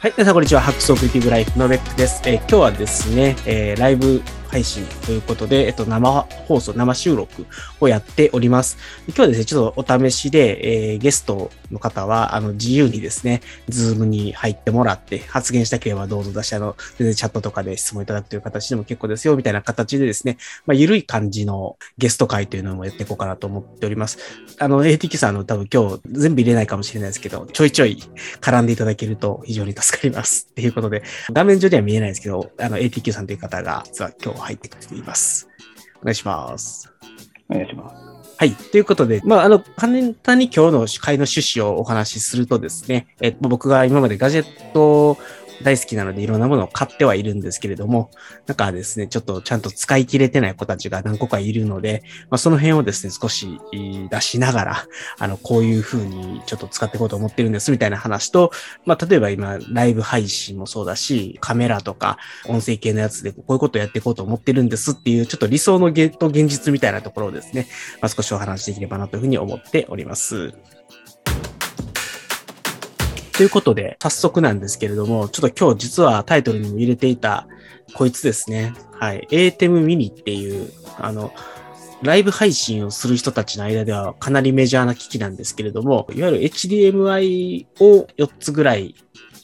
はい、皆さんこんにちは。 Hacks for Creative Life のベックです。えー、今日はですね、えー、ライブ配信ということで、えっと、生放送、生収録をやっております。今日はですね、ちょっとお試しで、えー、ゲストの方は、あの、自由にですね、ズームに入ってもらって、発言したければどうぞ出し、あの、全然チャットとかで質問いただくという形でも結構ですよ、みたいな形でですね、まあ、ゆるい感じのゲスト会というのもやっていこうかなと思っております。あの、ATQ さんの多分今日全部入れないかもしれないですけど、ちょいちょい絡んでいただけると非常に助かります。っていうことで、画面上では見えないですけど、あの、ATQ さんという方が、実は今日入ってくれています。お願いします。お願いします。はい。ということで、まあ、あの、簡単に今日の会の趣旨をお話しするとですね、えっと、僕が今までガジェット大好きなのでいろんなものを買ってはいるんですけれども、なんかですね、ちょっとちゃんと使い切れてない子たちが何個かいるので、まあ、その辺をですね、少し出しながら、あの、こういう風にちょっと使っていこうと思ってるんですみたいな話と、まあ、例えば今、ライブ配信もそうだし、カメラとか音声系のやつでこういうことをやっていこうと思ってるんですっていう、ちょっと理想のゲと現実みたいなところをですね、まあ、少しお話しできればなというふうに思っております。ということで、早速なんですけれども、ちょっと今日実はタイトルにも入れていた、こいつですね。はい。ATEM mini っていう、あの、ライブ配信をする人たちの間ではかなりメジャーな機器なんですけれども、いわゆる HDMI を4つぐらい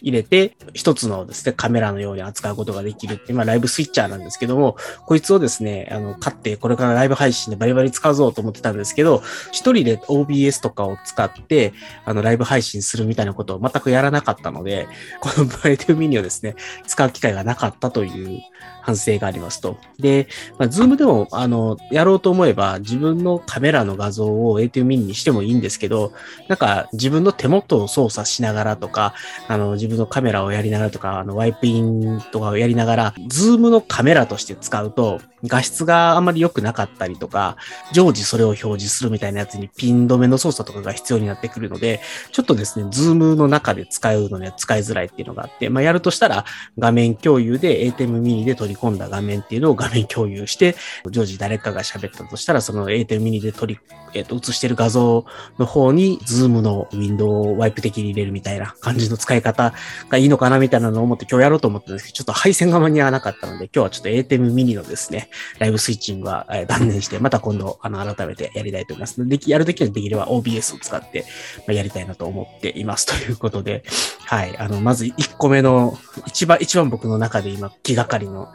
入れて、一つのですね、カメラのように扱うことができるって、まあ、ライブスイッチャーなんですけども、こいつをですね、あの、買って、これからライブ配信でバリバリ使うぞと思ってたんですけど、一人で OBS とかを使って、あの、ライブ配信するみたいなことを全くやらなかったので、このブライトミニをですね、使う機会がなかったという反省がありますと。で、まあ、ズームでも、あの、やろうと思えば、自分のカメラの画像を ATM ミニにしてもいいんですけど、なんか、自分の手元を操作しながらとか、あの、自分のカメラをやりながらとか、あの、ワイプインとかをやりながら、ズームのカメラとして使うと、画質があまり良くなかったりとか、常時それを表示するみたいなやつにピン止めの操作とかが必要になってくるので、ちょっとですね、ズームの中で使うのには使いづらいっていうのがあって、まあ、やるとしたら画面共有で ATEM ミニで取り込んだ画面っていうのを画面共有して、常時誰かが喋ったとしたら、その ATEM ミニで取り、えっ、ー、と、映してる画像の方に、ズームのウィンドウをワイプ的に入れるみたいな感じの使い方がいいのかなみたいなのを思って今日やろうと思ったんですけど、ちょっと配線が間に合わなかったので、今日はちょっと ATEM ミニのですね、ライブスイッチングは、え断念して、また今度、あの、改めてやりたいと思います。で、やるときはできれば OBS を使って、まあ、やりたいなと思っています。ということで、はい。あの、まず1個目の、一番、一番僕の中で今、気がかりの、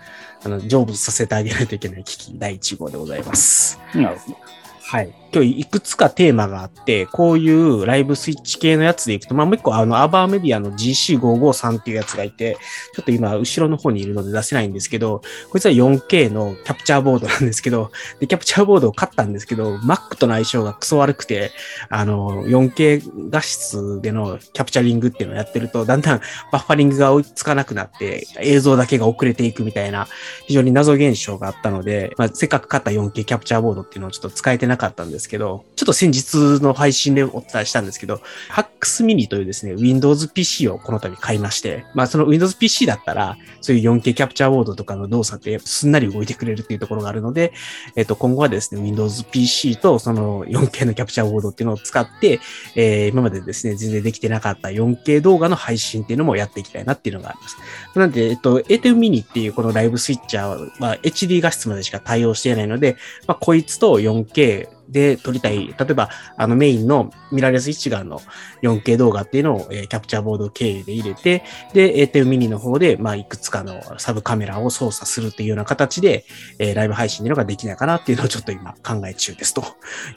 あの、成仏させてあげないといけない機器第1号でございます。なるほど。はい。今日いくつかテーマがあって、こういうライブスイッチ系のやつでいくと、まあもう一個あのアバーメディアの GC553 っていうやつがいて、ちょっと今後ろの方にいるので出せないんですけど、こいつは 4K のキャプチャーボードなんですけど、で、キャプチャーボードを買ったんですけど、Mac との相性がクソ悪くて、あの、4K 画質でのキャプチャリングっていうのをやってると、だんだんバッファリングが追いつかなくなって、映像だけが遅れていくみたいな、非常に謎現象があったので、まあ、せっかく買った 4K キャプチャーボードっていうのをちょっと使えてなかったんですですけど、ちょっと先日の配信でお伝えしたんですけど、HAX Mini というですね、Windows PC をこの度買いまして、まあその Windows PC だったら、そういう 4K キャプチャーボードとかの動作ってすんなり動いてくれるっていうところがあるので、えっ、と、今後はですね、Windows PC とその 4K のキャプチャーボードっていうのを使って、えー、今までですね、全然できてなかった 4K 動画の配信っていうのもやっていきたいなっていうのがあります。なんで、えっと、A10 Mini っていうこのライブスイッチャーは HD 画質までしか対応していないので、まあ、こいつと 4K で撮りたい、例えば、あのメインのミラーレス一眼の 4K 動画っていうのを、えー、キャプチャーボード経由で入れて、で、A10 ミニの方で、まあ、いくつかのサブカメラを操作するっていうような形で、えー、ライブ配信っていうのができないかなっていうのをちょっと今考え中ですと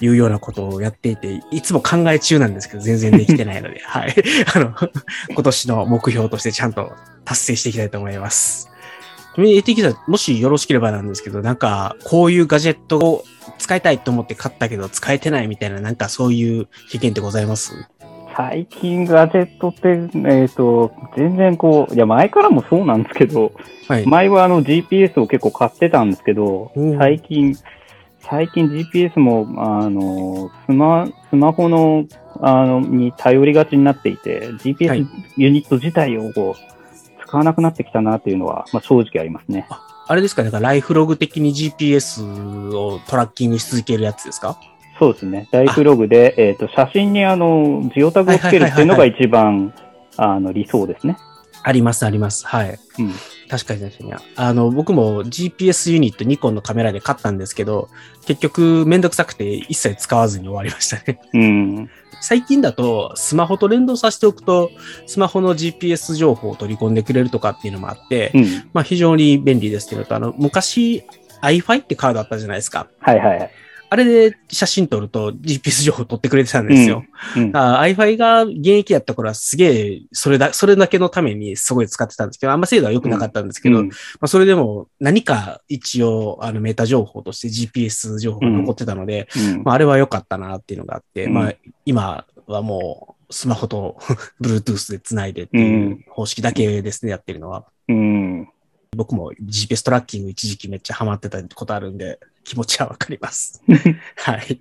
いうようなことをやっていて、いつも考え中なんですけど、全然できてないので、はい。あの、今年の目標としてちゃんと達成していきたいと思います。絵的には、もしよろしければなんですけど、なんか、こういうガジェットを使いたいと思って買ったけど、使えてないみたいな、なんかそういう経験ってございます？最近ガジェットって、えっ、ー、と、全然こう、いや、前からもそうなんですけど、はい、前はあの GPS を結構買ってたんですけど、最近、最近 GPS も、あの、スマ、スマホの、あの、に頼りがちになっていて、GPS ユニット自体をこう、使わなくなってきたなっていうのは、まあ、正直ありますね。あれですか？ね、ライフログ的に GPS をトラッキングし続けるやつですか？そうですね。ライフログで、えっ、ー、と、写真にあの、ジオタグをつけるっていうのが一番、あの、理想ですね。あります、あります。はい。うん。確かに確かに。あの、僕も GPS ユニットニコンのカメラで買ったんですけど、結局めんどくさくて一切使わずに終わりましたね。うん。最近だとスマホと連動させておくと、スマホの GPS 情報を取り込んでくれるとかっていうのもあって、うん、まあ非常に便利ですけど、あの、昔 iFi ってカードあったじゃないですか。はいはい。あれで写真撮ると GPS 情報撮ってくれてたんですよ。うんうん、iFi が現役やった頃はすげえ、それだ、それだけのためにすごい使ってたんですけど、あんま精度は良くなかったんですけど、うん、まあ、それでも何か一応、あの、メータ情報として GPS 情報が残ってたので、まあ、あれは良かったなっていうのがあって、まあ、今はもう、スマホと Bluetooth で繋いでっていう方式だけですね、やってるのは。うん。僕も GPS トラッキング一時期めっちゃハマってたことあるんで、気持ちはわかります。はい。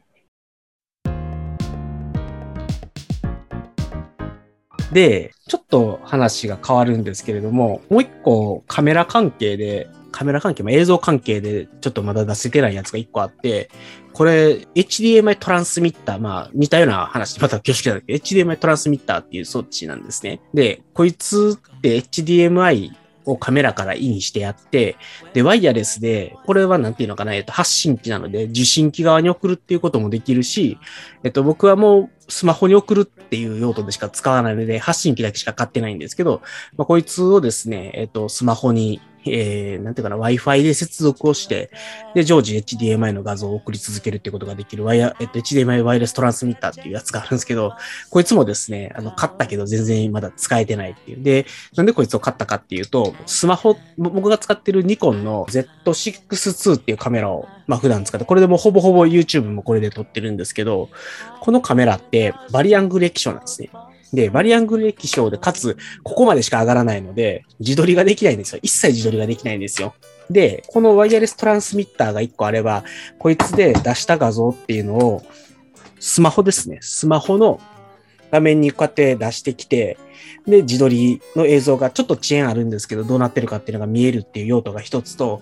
で、ちょっと話が変わるんですけれども、もう一個カメラ関係で、カメラ関係、ま映像関係でちょっとまだ出せてないやつが一個あって、これ HDMI トランスミッター、まあ似たような話、また恐縮だけど、HDMI トランスミッターっていう装置なんですね。で、こいつって HDMI をカメラからインしてやって、で、ワイヤレスで、これはなんていうのかな、えっと、発信機なので、受信機側に送るっていうこともできるし、えっと、僕はもうスマホに送るっていう用途でしか使わないので、発信機だけしか買ってないんですけど、まあ、こいつをですね、えっと、スマホにえー、なんていうかな、Wi-Fi で接続をして、で、常時 HDMI の画像を送り続けるっていうことができるワイヤ、えっと、HDMI ワイヤレストランスミッターっていうやつがあるんですけど、こいつもですね、あの、買ったけど全然まだ使えてないっていう。で、なんでこいつを買ったかっていうと、スマホ、僕が使ってるニコンの Z6-2 っていうカメラを、まあ普段使って、これでもほぼほぼ YouTube もこれで撮ってるんですけど、このカメラってバリアングル液晶なんですね。で、バリアングル液晶で、かつ、ここまでしか上がらないので、自撮りができないんですよ。一切自撮りができないんですよ。で、このワイヤレストランスミッターが1個あれば、こいつで出した画像っていうのを、スマホですね。スマホの画面にこうやって出してきて、で、自撮りの映像がちょっと遅延あるんですけど、どうなってるかっていうのが見えるっていう用途が一つと、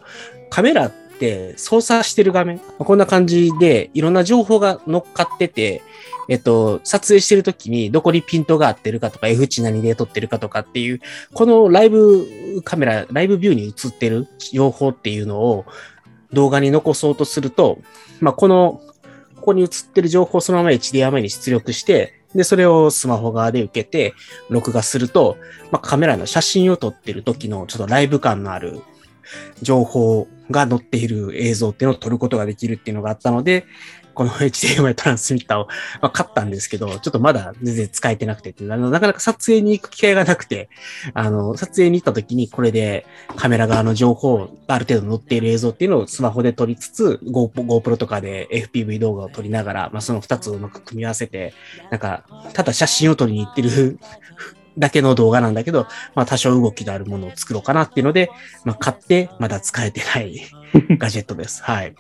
カメラって操作してる画面、こんな感じでいろんな情報が乗っかってて、えっと、撮影してるときにどこにピントが合ってるかとか、F 値何で撮ってるかとかっていう、このライブカメラ、ライブビューに映ってる情報っていうのを動画に残そうとすると、まあ、この、ここに映ってる情報をそのまま HDMI に出力して、で、それをスマホ側で受けて、録画すると、まあ、カメラの写真を撮ってる時のちょっとライブ感のある情報が載っている映像っていうのを撮ることができるっていうのがあったので、この HDMI トランスミッターを、まあ、買ったんですけど、ちょっとまだ全然使えてなくてあの、なかなか撮影に行く機会がなくて、あの、撮影に行った時にこれでカメラ側の情報ある程度載っている映像っていうのをスマホで撮りつつ、GoPro とかで FPV 動画を撮りながら、まあ、その二つをうまく組み合わせて、なんか、ただ写真を撮りに行ってる だけの動画なんだけど、まあ多少動きのあるものを作ろうかなっていうので、まあ買ってまだ使えてない ガジェットです。はい。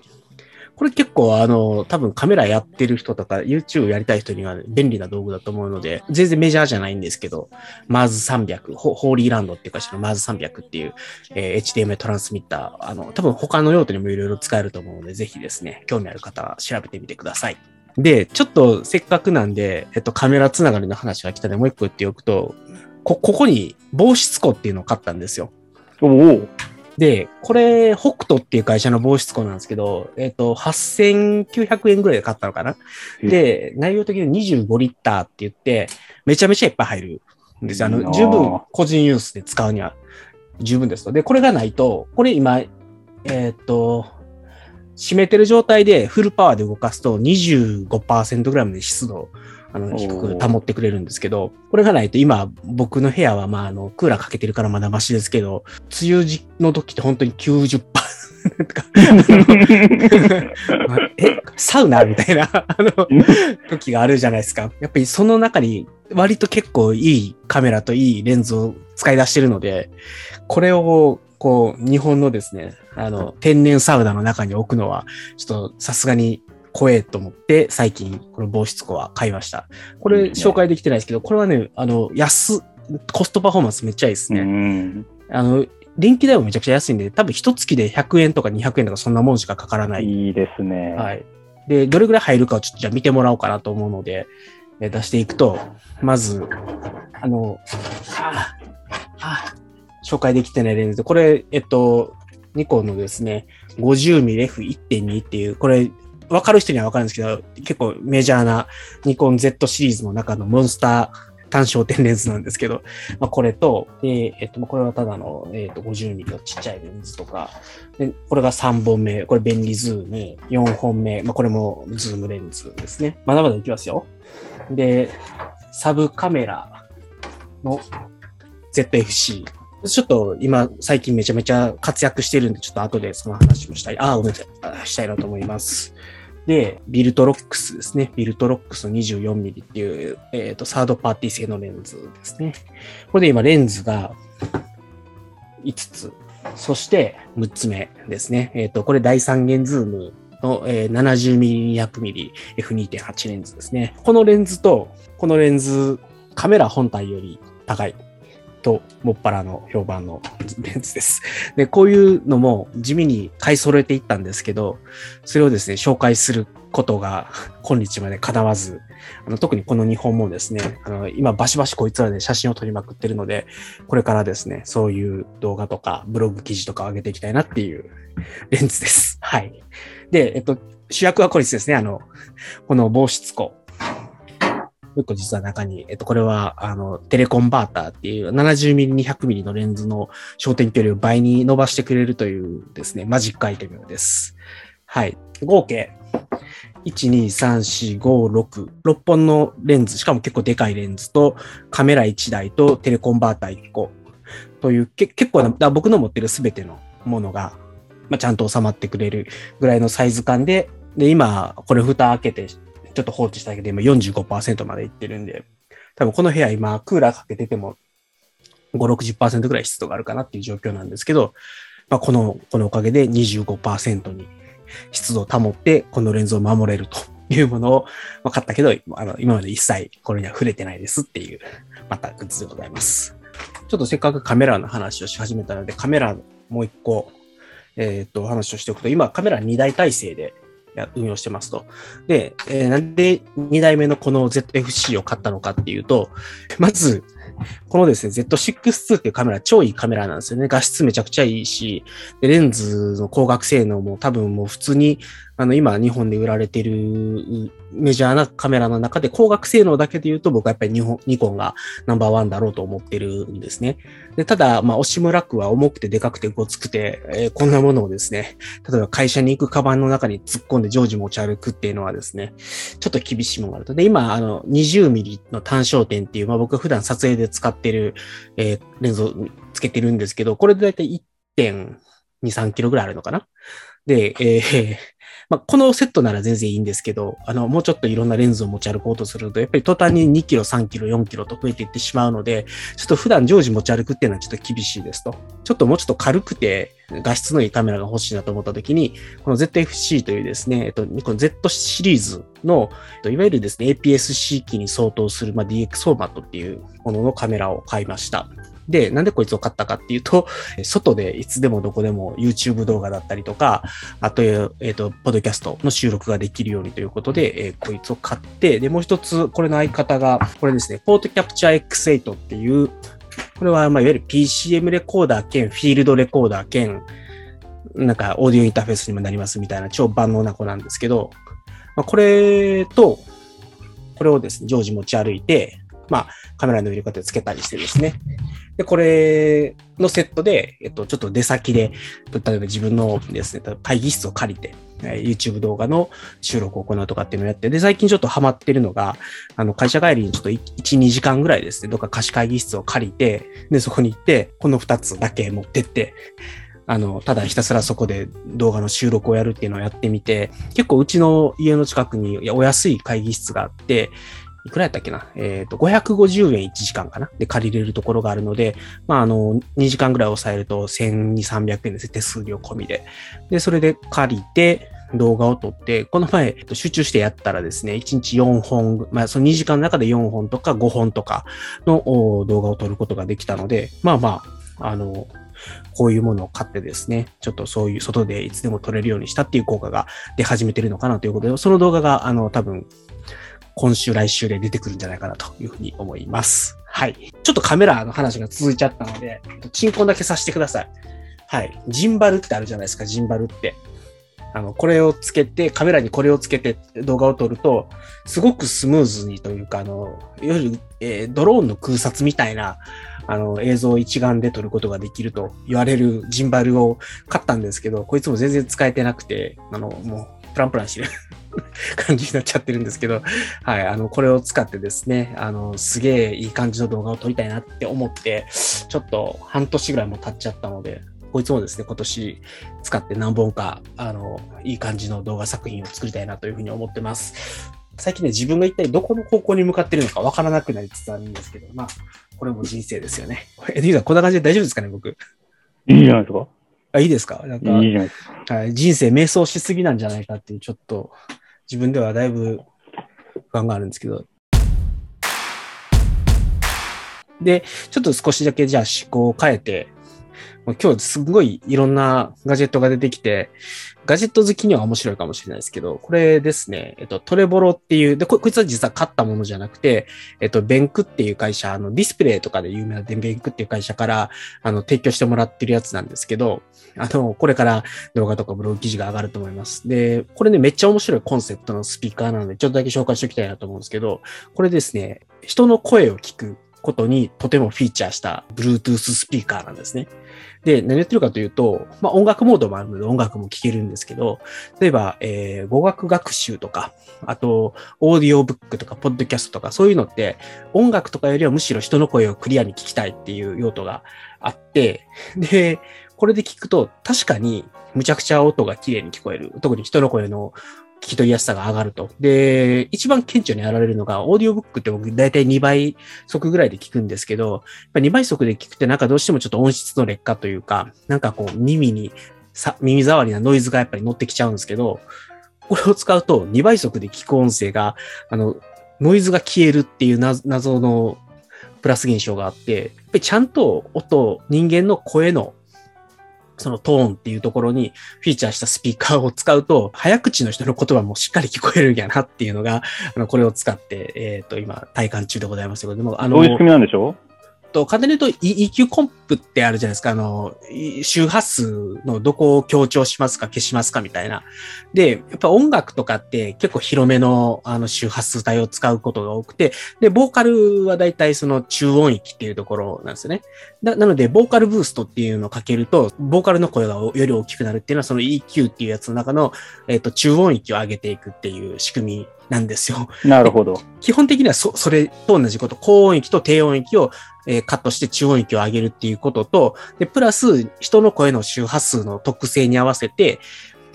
これ結構あの、多分カメラやってる人とか YouTube やりたい人には便利な道具だと思うので、全然メジャーじゃないんですけど、マーズ300、ホーリーランドっていう会社のマーズ300っていう、えー、HDMI トランスミッター、あの、多分他の用途にもいろいろ使えると思うので、ぜひですね、興味ある方は調べてみてください。で、ちょっとせっかくなんで、えっと、カメラつながりの話が来たので、もう一個言っておくと、こ、ここに防湿庫っていうのを買ったんですよ。おお。で、これ、北斗っていう会社の防湿庫なんですけど、えっ、ー、と、8900円ぐらいで買ったのかな？で、内容的に25リッターって言って、めちゃめちゃいっぱい入るんですよ。あの、十分個人ユースで使うには十分ですと。で、これがないと、これ今、えっ、ー、と、閉めてる状態でフルパワーで動かすと25%ぐらいまで湿度あの、低く保ってくれるんですけど、これがないと今、僕の部屋は、まあ、あの、クーラーかけてるからまだマシですけど、梅雨時の時って本当に90%と かえ、サウナみたいな、あの、時があるじゃないですか。やっぱりその中に割と結構いいカメラといいレンズを使い出してるので、これをこう、日本のですね、あの、天然サウナの中に置くのは、ちょっとさすがに怖えと思って、最近、この防湿庫は買いました。これ、紹介できてないですけど、これはね、あの、安、コストパフォーマンスめっちゃいいですね。あの、電気代もめちゃくちゃ安いんで、多分一月で100円とか200円とかそんなもんしかかからない。いいですね。はい。で、どれぐらい入るかをちょっとじゃあ見てもらおうかなと思うので、え出していくと、まず、あの、あ紹介できてないレンズで、これ、えっと、ニコンのですね、50mmF1.2 っていう、これ、わかる人にはわかるんですけど、結構メジャーなニコン Z シリーズの中のモンスター単焦点レンズなんですけど、まあ、これと、で、えっと、これはただの、えっと、50ミリのちっちゃいレンズとか、で、これが3本目、これ便利ズーム、4本目、まあ、これもズームレンズですね。まだまだいきますよ。で、サブカメラの ZFC。ちょっと今、最近めちゃめちゃ活躍してるんで、ちょっと後でその話もしたい、あ、ごめんなさい、したいなと思います。で、ビルトロックスですね。ビルトロックス 24mm っていう、えっ、ー、と、サードパーティー製のレンズですね。これで今、レンズが5つ。そして、6つ目ですね。えっ、ー、と、これ大三元ズームの、えー、70mm、200mm、F2.8 レンズですね。このレンズと、このレンズ、カメラ本体より高いと、もっぱらの評判のレンズです。で、こういうのも地味に買い揃えていったんですけど、それをですね、紹介することが今日まで叶わず、あの特にこの日本もですね、あの今バシバシこいつらで写真を撮りまくってるので、これからですね、そういう動画とかブログ記事とかを上げていきたいなっていうレンズです。はい。で、えっと、主役はこれですね、あの、この防湿庫。一個実は中に、えっと、これは、あの、テレコンバーターっていう 70mm、200mm のレンズの焦点距離を倍に伸ばしてくれるというですね、マジックアイテムです。はい。合計、1、2、3、4、5、6、6本のレンズ、しかも結構でかいレンズと、カメラ1台とテレコンバーター1個という、け結構な、僕の持ってるすべてのものが、まあ、ちゃん。と収まってくれるぐらいのサイズ感で、で、今、これ蓋開けてちょっと放置したけで今45%までいってるんで、多分この部屋今クーラーかけてても5、60%ぐらい湿度があるかなっていう状況なんですけど、まあ、この、このおかげで25%に湿度を保ってこのレンズを守れるというものを、まあ、買ったけど、あの、今まで一切これには触れてないですっていう、またグッズでございます。ちょっとせっかくカメラの話をし始めたので、カメラもう一個、えっ、ー、と、話をしておくと、今カメラ2台体制で運用してますと。で、えー、なんで2代目のこの ZFC を買ったのかっていうと、まず、このですね、Z6-2 っていうカメラ超いいカメラなんですよね。画質めちゃくちゃいいし、レンズの光学性能も多分もう普通にあの、今、日本で売られてるメジャーなカメラの中で、光学性能だけで言うと、僕はやっぱり日本、ニコンがナンバーワンだろうと思ってるんですね。でただ、まあ、オシムラックは重くてでかくてごつくて、えー、こんなものをですね、例えば会社に行くカバンの中に突っ込んで常時持ち歩くっていうのはですね、ちょっと厳しいものがあると。で、今、あの、20ミリの単焦点っていう、まあ、僕が普段撮影で使ってる、えー、レンズをつけてるんですけど、これでだいたい1.2、3キロぐらいあるのかなで、えー、まあ、このセットなら全然いいんですけど、あの、もうちょっといろんなレンズを持ち歩こうとすると、やっぱり途端に2キロ、3キロ、4キロと増えていってしまうので、ちょっと普段常時持ち歩くっていうのはちょっと厳しいですと。ちょっともうちょっと軽くて画質のいいカメラが欲しいなと思った時に、この ZFC というですね、えっと、ニコン Z シリーズの、いわゆるですね、APS-C 機に相当する、まあ、DX フォーマットっていうもののカメラを買いました。で、なんでこいつを買ったかっていうと、外でいつでもどこでも YouTube 動画だったりとか、あと、えっ、ー、と、ポッドキャストの収録ができるようにということで、えー、こいつを買って、で、もう一つ、これの相方が、これですね、ポートキャプチャー X8 っていう、これは、まあ、いわゆる PCM レコーダー兼フィールドレコーダー兼、なんか、オーディオインターフェースにもなりますみたいな超万能な子なんですけど、まあ、これと、これをですね、常時持ち歩いて、まあ、カメラの入れ方でつけたりしてですね。で、これのセットで、えっと、ちょっと出先で、例えば自分のですね、会議室を借りて、YouTube 動画の収録を行うとかっていうのをやって、で、最近ちょっとハマってるのが、あの、会社帰りにちょっと1、2時間ぐらいですね、どっか貸し会議室を借りて、で、そこに行って、この2つだけ持ってって、あの、ただひたすらそこで動画の収録をやるっていうのをやってみて、結構うちの家の近くにお安い会議室があって、いくらやったっけな？えっ、ー、と、550円1時間かな？で借りれるところがあるので、まあ、あの、2時間ぐらい抑えると1200、300円です。手数料込みで。で、それで借りて、動画を撮って、この前、集中してやったらですね、1日4本、まあ、その2時間の中で4本とか5本とかの動画を撮ることができたので、まあまあ、あの、こういうものを買ってですね、ちょっとそういう外でいつでも撮れるようにしたっていう効果が出始めてるのかなということで、その動画が、あの、多分、今週、来週で出てくるんじゃないかなというふうに思います。はい。ちょっとカメラの話が続いちゃったので、チンコンだけさせてください。はい。ジンバルってあるじゃないですか、ジンバルって。あの、これをつけて、カメラにこれをつけて動画を撮ると、すごくスムーズにというか、あの、いわゆる、えー、ドローンの空撮みたいな、あの、映像を一眼で撮ることができると言われるジンバルを買ったんですけど、こいつも全然使えてなくて、あの、もう、プランプランしてる感じになっちゃってるんですけど、はい、あの、これを使ってですね、あの、すげえいい感じの動画を撮りたいなって思って、ちょっと半年ぐらいも経っちゃったので、こいつもですね、今年使って何本か、あの、いい感じの動画作品を作りたいなというふうに思ってます。最近ね、自分が一体どこの方向に向かってるのかわからなくなりつつあるんですけど、まあ、これも人生ですよね。え、ディさん、こんな感じで大丈夫ですかね、僕？いいじゃないですか。あ、いいですか？なんか、いいじゃないですか。はい、人生迷走しすぎなんじゃないかっていう、ちょっと、自分ではだいぶ不安があるんですけど。で、ちょっと少しだけじゃあ思考を変えて、今日すごいいろんなガジェットが出てきて、ガジェット好きには面白いかもしれないですけど、これですね、えっと、トレボロっていう、で、ここいつは実は買ったものじゃなくて、えっと、ベンクっていう会社、あの、ディスプレイとかで有名なベンクっていう会社から、あの、提供してもらってるやつなんですけど、あの、これから動画とかブログ記事が上がると思います。で、これね、めっちゃ面白いコンセプトのスピーカーなので、ちょっとだけ紹介しておきたいなと思うんですけど、これですね、人の声を聞くことにとてもフィーチャーした Bluetooth スピーカーなんですね。で、何言ってるかというと、まあ音楽モードもあるので音楽も聴けるんですけど、例えば、えー、語学学習とか、あと、オーディオブックとか、ポッドキャストとか、そういうのって、音楽とかよりはむしろ人の声をクリアに聞きたいっていう用途があって、で、これで聞くと、確かに、むちゃくちゃ音が綺麗に聞こえる。特に人の声の聞き取りやすさが上がると。で、一番顕著にやられるのが、オーディオブックって僕大体2倍速ぐらいで聞くんですけど、2倍速で聞くってなんかどうしてもちょっと音質の劣化というか、なんかこう耳にさ、耳障りなノイズがやっぱり乗ってきちゃうんですけど、これを使うと2倍速で聞く音声が、あの、ノイズが消えるっていう謎のプラス現象があって、やっぱりちゃんと音、人間の声のそのトーンっていうところにフィーチャーしたスピーカーを使うと、早口の人の言葉もしっかり聞こえるんやなっていうのが、あの、これを使って、えっ、ー、と、今、体感中でございますけど、でも、あの、どういう仕組みなんでしょ？うと、簡単に言うと EQ コンプってあるじゃないですか。あの、周波数のどこを強調しますか消しますかみたいな。で、やっぱ音楽とかって結構広めのあの周波数帯を使うことが多くて、で、ボーカルは大体その中音域っていうところなんですよね。なので、ボーカルブーストっていうのをかけると、ボーカルの声がより大きくなるっていうのは、その EQ っていうやつの中の、えっ、ー、と、中音域を上げていくっていう仕組みなんですよ。なるほど。基本的にはそ、それと同じこと、高音域と低音域を、えー、カットして中音域を上げるっていうことと、で、プラス、人の声の周波数の特性に合わせて、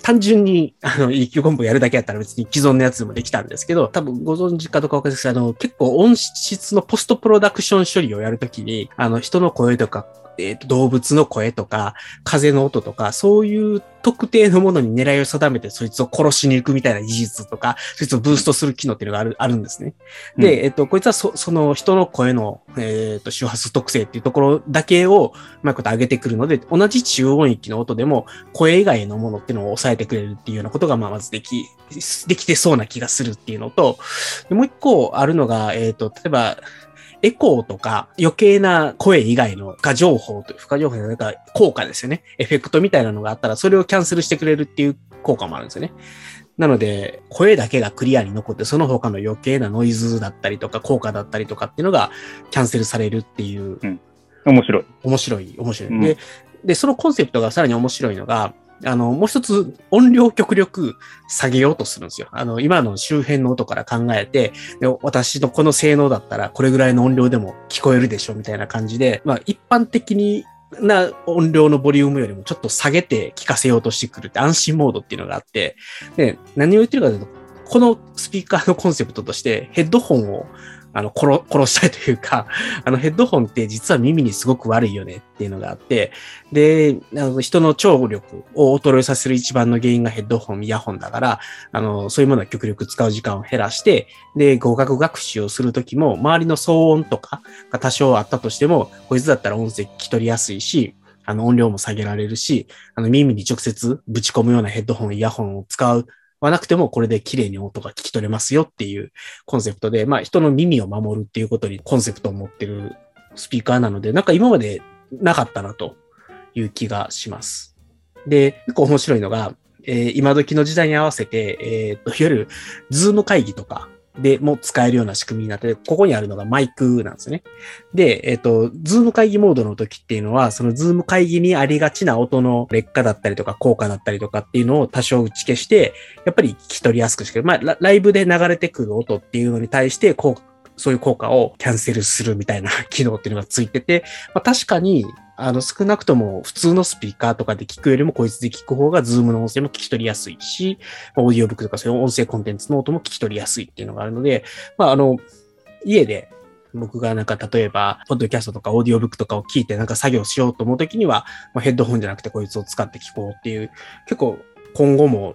単純に、あの、EQ コンボやるだけやったら別に既存のやつでもできたんですけど、多分ご存知かどうかわかんないですけど、あの、結構音質のポストプロダクション処理をやるときに、あの、人の声とかえっ、ー、と、動物の声とか、風の音とか、そういう特定のものに狙いを定めて、そいつを殺しに行くみたいな技術とか、そいつをブーストする機能っていうのがある、あるんですね。で、えっ、ー、と、こいつはそその人の声の、えっ、ー、と、周波数特性っていうところだけを、うまいこと上げてくるので、同じ中音域の音でも、声以外のものっていうのを抑えてくれるっていうようなことが、まあ、まずでき、できてそうな気がするっていうのと、もう一個あるのが、えっ、と、例えば、エコーとか余計な声以外の付加情報という、付加情報なんか効果ですよね。エフェクトみたいなのがあったら、それをキャンセルしてくれるっていう効果もあるんですよね。なので、声だけがクリアに残って、その他の余計なノイズだったりとか、効果だったりとかっていうのがキャンセルされるっていう。うん、面白い。面白い、面白い。うん、で、で、そのコンセプトがさらに面白いのが、あの、もう一つ音量極力下げようとするんですよ。あの、今の周辺の音から考えて、で私のこの性能だったらこれぐらいの音量でも聞こえるでしょみたいな感じで、まあ一般的にな音量のボリュームよりもちょっと下げて聞かせようとしてくるって安心モードっていうのがあって、で、何を言ってるかというと、このスピーカーのコンセプトとしてヘッドホンをあの、殺、殺したいというか、あの、ヘッドホンって実は耳にすごく悪いよねっていうのがあって、で、あの人の聴力を衰えさせる一番の原因がヘッドホン、イヤホンだから、あの、そういうものは極力使う時間を減らして、で、語学学習をするときも、周りの騒音とかが多少あったとしても、こいつだったら音声聞き取りやすいし、あの、音量も下げられるし、あの、耳に直接ぶち込むようなヘッドホン、イヤホンを使うはなくてもこれで綺麗に音が聞き取れますよっていうコンセプトで、まあ人の耳を守るっていうことにコンセプトを持ってるスピーカーなので、なんか今までなかったなという気がします。で、結構面白いのが、えー、今時の時代に合わせて、えー、っと、いわゆるズーム会議とか、でも使えるような仕組みになって、ここにあるのがマイクなんですね。で、えっ、ー、と、ズーム会議モードの時っていうのは、そのズーム会議にありがちな音の劣化だったりとか効果だったりとかっていうのを多少打ち消して、やっぱり聞き取りやすくして、まあ、ライブで流れてくる音っていうのに対して、効果、そういう効果をキャンセルするみたいな機能っていうのがついてて、まあ、確かにあの、少なくとも普通のスピーカーとかで聞くよりもこいつで聞く方が、ズームの音声も聞き取りやすいし、オーディオブックとかそういう音声コンテンツの音も聞き取りやすいっていうのがあるので、まあ、あの、家で僕がなんか例えば、ポッドキャストとかオーディオブックとかを聞いてなんか作業しようと思うときには、ま、ヘッドホンじゃなくてこいつを使って聞こうっていう、結構今後も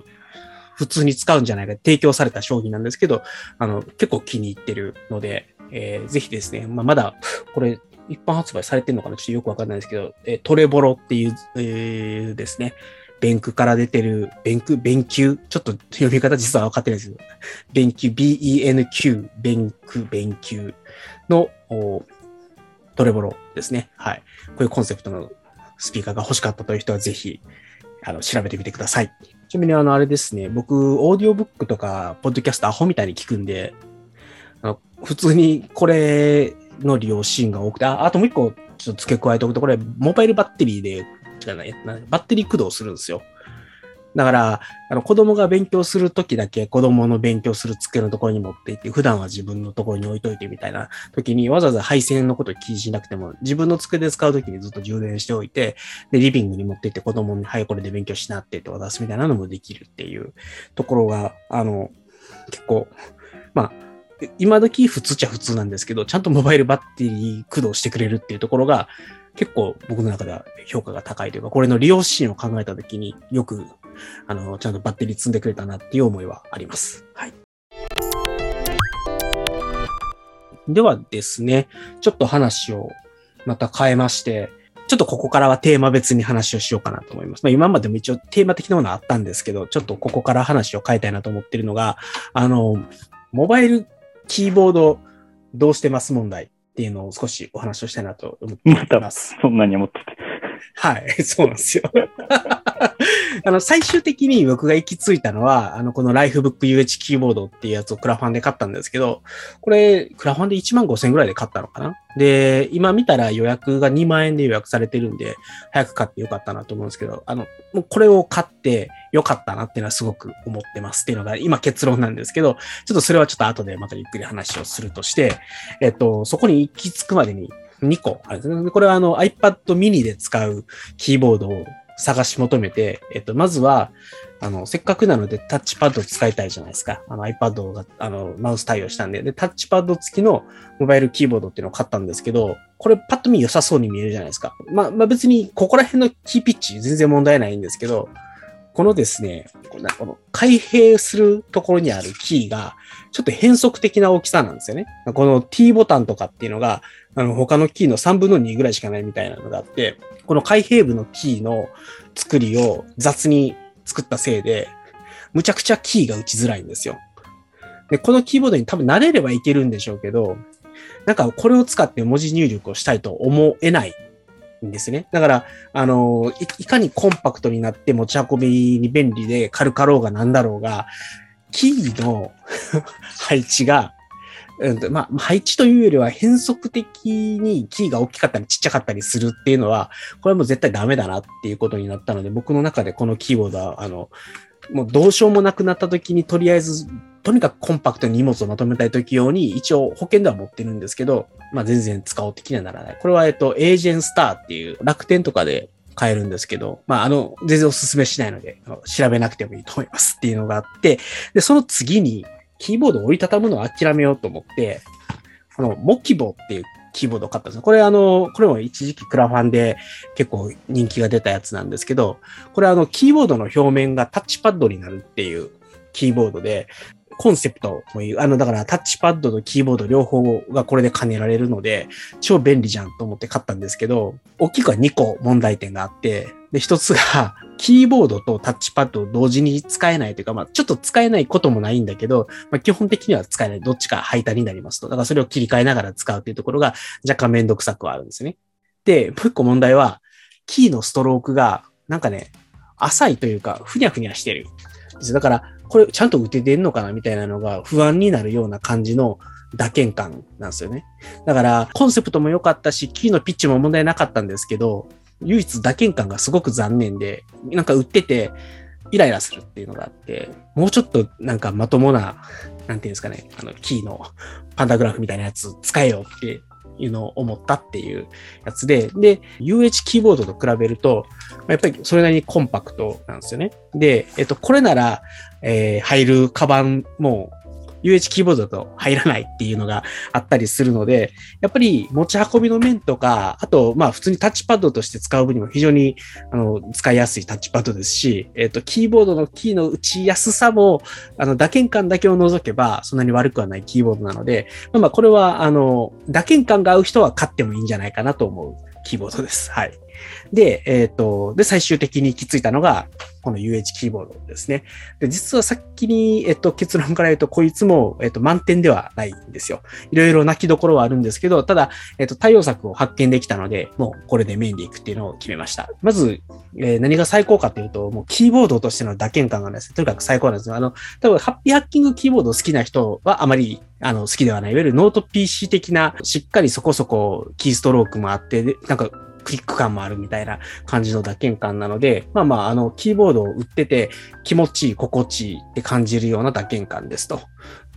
普通に使うんじゃないか、提供された商品なんですけど、あの、結構気に入ってるので、えー、ぜひですね、まあ、まだ、これ、一般発売されてるのかなちょっとよくわかんないですけど、えトレボロっていう、えー、ですね、ベンクから出てる、ベンク、ベンキュー、ちょっと読み方実は分かってないですけど、ベンキュー、B-E-N-Q、ベンク、ベンキューのトレボロですね。はい。こういうコンセプトのスピーカーが欲しかったという人はぜひ、あの、調べてみてください。ちなみにあの、あれですね、僕、オーディオブックとか、ポッドキャストアホみたいに聞くんで、あの普通にこれの利用シーンが多くて、ああともう一個ちょっと付け加えておくと、これ、モバイルバッテリーで、じゃない、バッテリー駆動するんですよ。だから、あの子供が勉強するときだけ子供の勉強する机のところに持っていって、普段は自分のところに置いといてみたいな時にわざわざ配線のこと気にしなくても、自分の机で使うときにずっと充電しておいて、で、リビングに持っていって子供に、はい、これで勉強しなってって渡すみたいなのもできるっていうところが、あの、結構、まあ、今時普通っちゃ普通なんですけど、ちゃんとモバイルバッテリー駆動してくれるっていうところが、結構僕の中では評価が高いというか、これの利用シーンを考えたときによく、あの、ちゃんとバッテリー積んでくれたなっていう思いはあります。はい。ではですね、ちょっと話をまた変えまして、ちょっとここからはテーマ別に話をしようかなと思います。まあ、今までも一応テーマ的なものはあったんですけど、ちょっとここから話を変えたいなと思ってるのが、あの、モバイルキーボードどうしてます問題っていうのを少しお話をしたいなと思ってます。また、そんなに思ってて。はい、そうなんですよ。あの、最終的に僕が行き着いたのは、あの、このライフブック UH キーボードっていうやつをクラファンで買ったんですけど、これ、クラファンで1万5千ぐらいで買ったのかな？で、今見たら予約が2万円で予約されてるんで、早く買ってよかったなと思うんですけど、あの、もうこれを買ってよかったなっていうのはすごく思ってます。っていうのが今結論なんですけど、ちょっとそれはちょっと後でまたゆっくり話をするとして、えっと、そこに行き着くまでに2個あるんですね。これはあの iPad mini で使うキーボードを探し求めて、えっと、まずは、あの、せっかくなのでタッチパッド使いたいじゃないですか。あの iPad が、あの、マウス対応したんで、で、タッチパッド付きのモバイルキーボードっていうのを買ったんですけど、これパッと見良さそうに見えるじゃないですか。まあ、まあ別にここら辺のキーピッチ全然問題ないんですけど、このですね、この開閉するところにあるキーが、ちょっと変則的な大きさなんですよね。この T ボタンとかっていうのが、あの、他のキーの3分の2ぐらいしかないみたいなのがあって、この開閉部のキーの作りを雑に作ったせいで、むちゃくちゃキーが打ちづらいんですよ。で、このキーボードに多分慣れればいけるんでしょうけど、なんかこれを使って文字入力をしたいと思えないんですね。だから、あのい、いかにコンパクトになって持ち運びに便利で軽かろうがなんだろうが、キーの 配置が、うん、まあ、配置というよりは変則的にキーが大きかったりちっちゃかったりするっていうのは、これはもう絶対ダメだなっていうことになったので、僕の中でこのキーボードは、あの、もうどうしようもなくなった時にとりあえずとにかくコンパクトに荷物をまとめたい時用に一応保険では持ってるんですけど、まあ全然使おう的にはならない。これはえっと、エージェンスターっていう楽天とかで買えるんですけど、まああの、全然お勧めしないので、調べなくてもいいと思いますっていうのがあって、で、その次にキーボードを折りたたむのを諦めようと思って、このモキボっていうキーボードを買ったんですこれあの、これも一時期クラファンで結構人気が出たやつなんですけど、これあの、キーボードの表面がタッチパッドになるっていうキーボードで、コンセプトもいう、あの、だからタッチパッドとキーボード両方がこれで兼ねられるので、超便利じゃんと思って買ったんですけど、大きくは2個問題点があって、で、一つが、キーボードとタッチパッドを同時に使えないというか、まあ、ちょっと使えないこともないんだけど、まあ、基本的には使えない。どっちかハイタになりますと。だからそれを切り替えながら使うっていうところが若干めんどくさくはあるんですね。で、もう一個問題は、キーのストロークが、なんかね、浅いというか、ふにゃふにゃしてる。だから、これちゃんと打ててんのかなみたいなのが不安になるような感じの打鍵感なんですよね。だから、コンセプトも良かったし、キーのピッチも問題なかったんですけど、唯一打鍵感がすごく残念で、なんか売ってて、イライラするっていうのがあって、もうちょっとなんかまともな、なんていうんですかね、あの、キーのパンダグラフみたいなやつ使えよっていうのを思ったっていうやつで、で、UH キーボードと比べると、やっぱりそれなりにコンパクトなんですよね。で、えっと、これなら、えー、入るカバンも UH キーボードだと入らないっていうのがあったりするので、やっぱり持ち運びの面とか、あと、まあ普通にタッチパッドとして使う分にも非常にあの使いやすいタッチパッドですし、えっ、と、キーボードのキーの打ちやすさも、あの、打鍵感だけを除けば、そんなに悪くはないキーボードなので、まあまこれは、あの、打鍵感が合う人は買ってもいいんじゃないかなと思うキーボードです。はい。で、えっ、ー、と、で、最終的に行き着いたのが、この UH キーボードですね。で、実はさっきに、えっ、と、結論から言うと、こいつも、えっ、と、満点ではないんですよ。いろいろ泣きどころはあるんですけど、ただ、えっ、と、対応策を発見できたので、もうこれでメインでいくっていうのを決めました。まず、え、何が最高かというと、もうキーボードとしての打鍵感がないです、とにかく最高なんですよ。あの、多分、ハッピーハッキングキーボード好きな人はあまり、あの、好きではない。いわゆるノート PC 的な、しっかりそこそこキーストロークもあって、なんか、クリック感もあるみたいな感じの打鍵感なので、まあまあ、あの、キーボードを打ってて気持ちいい、心地いいって感じるような打鍵感ですと。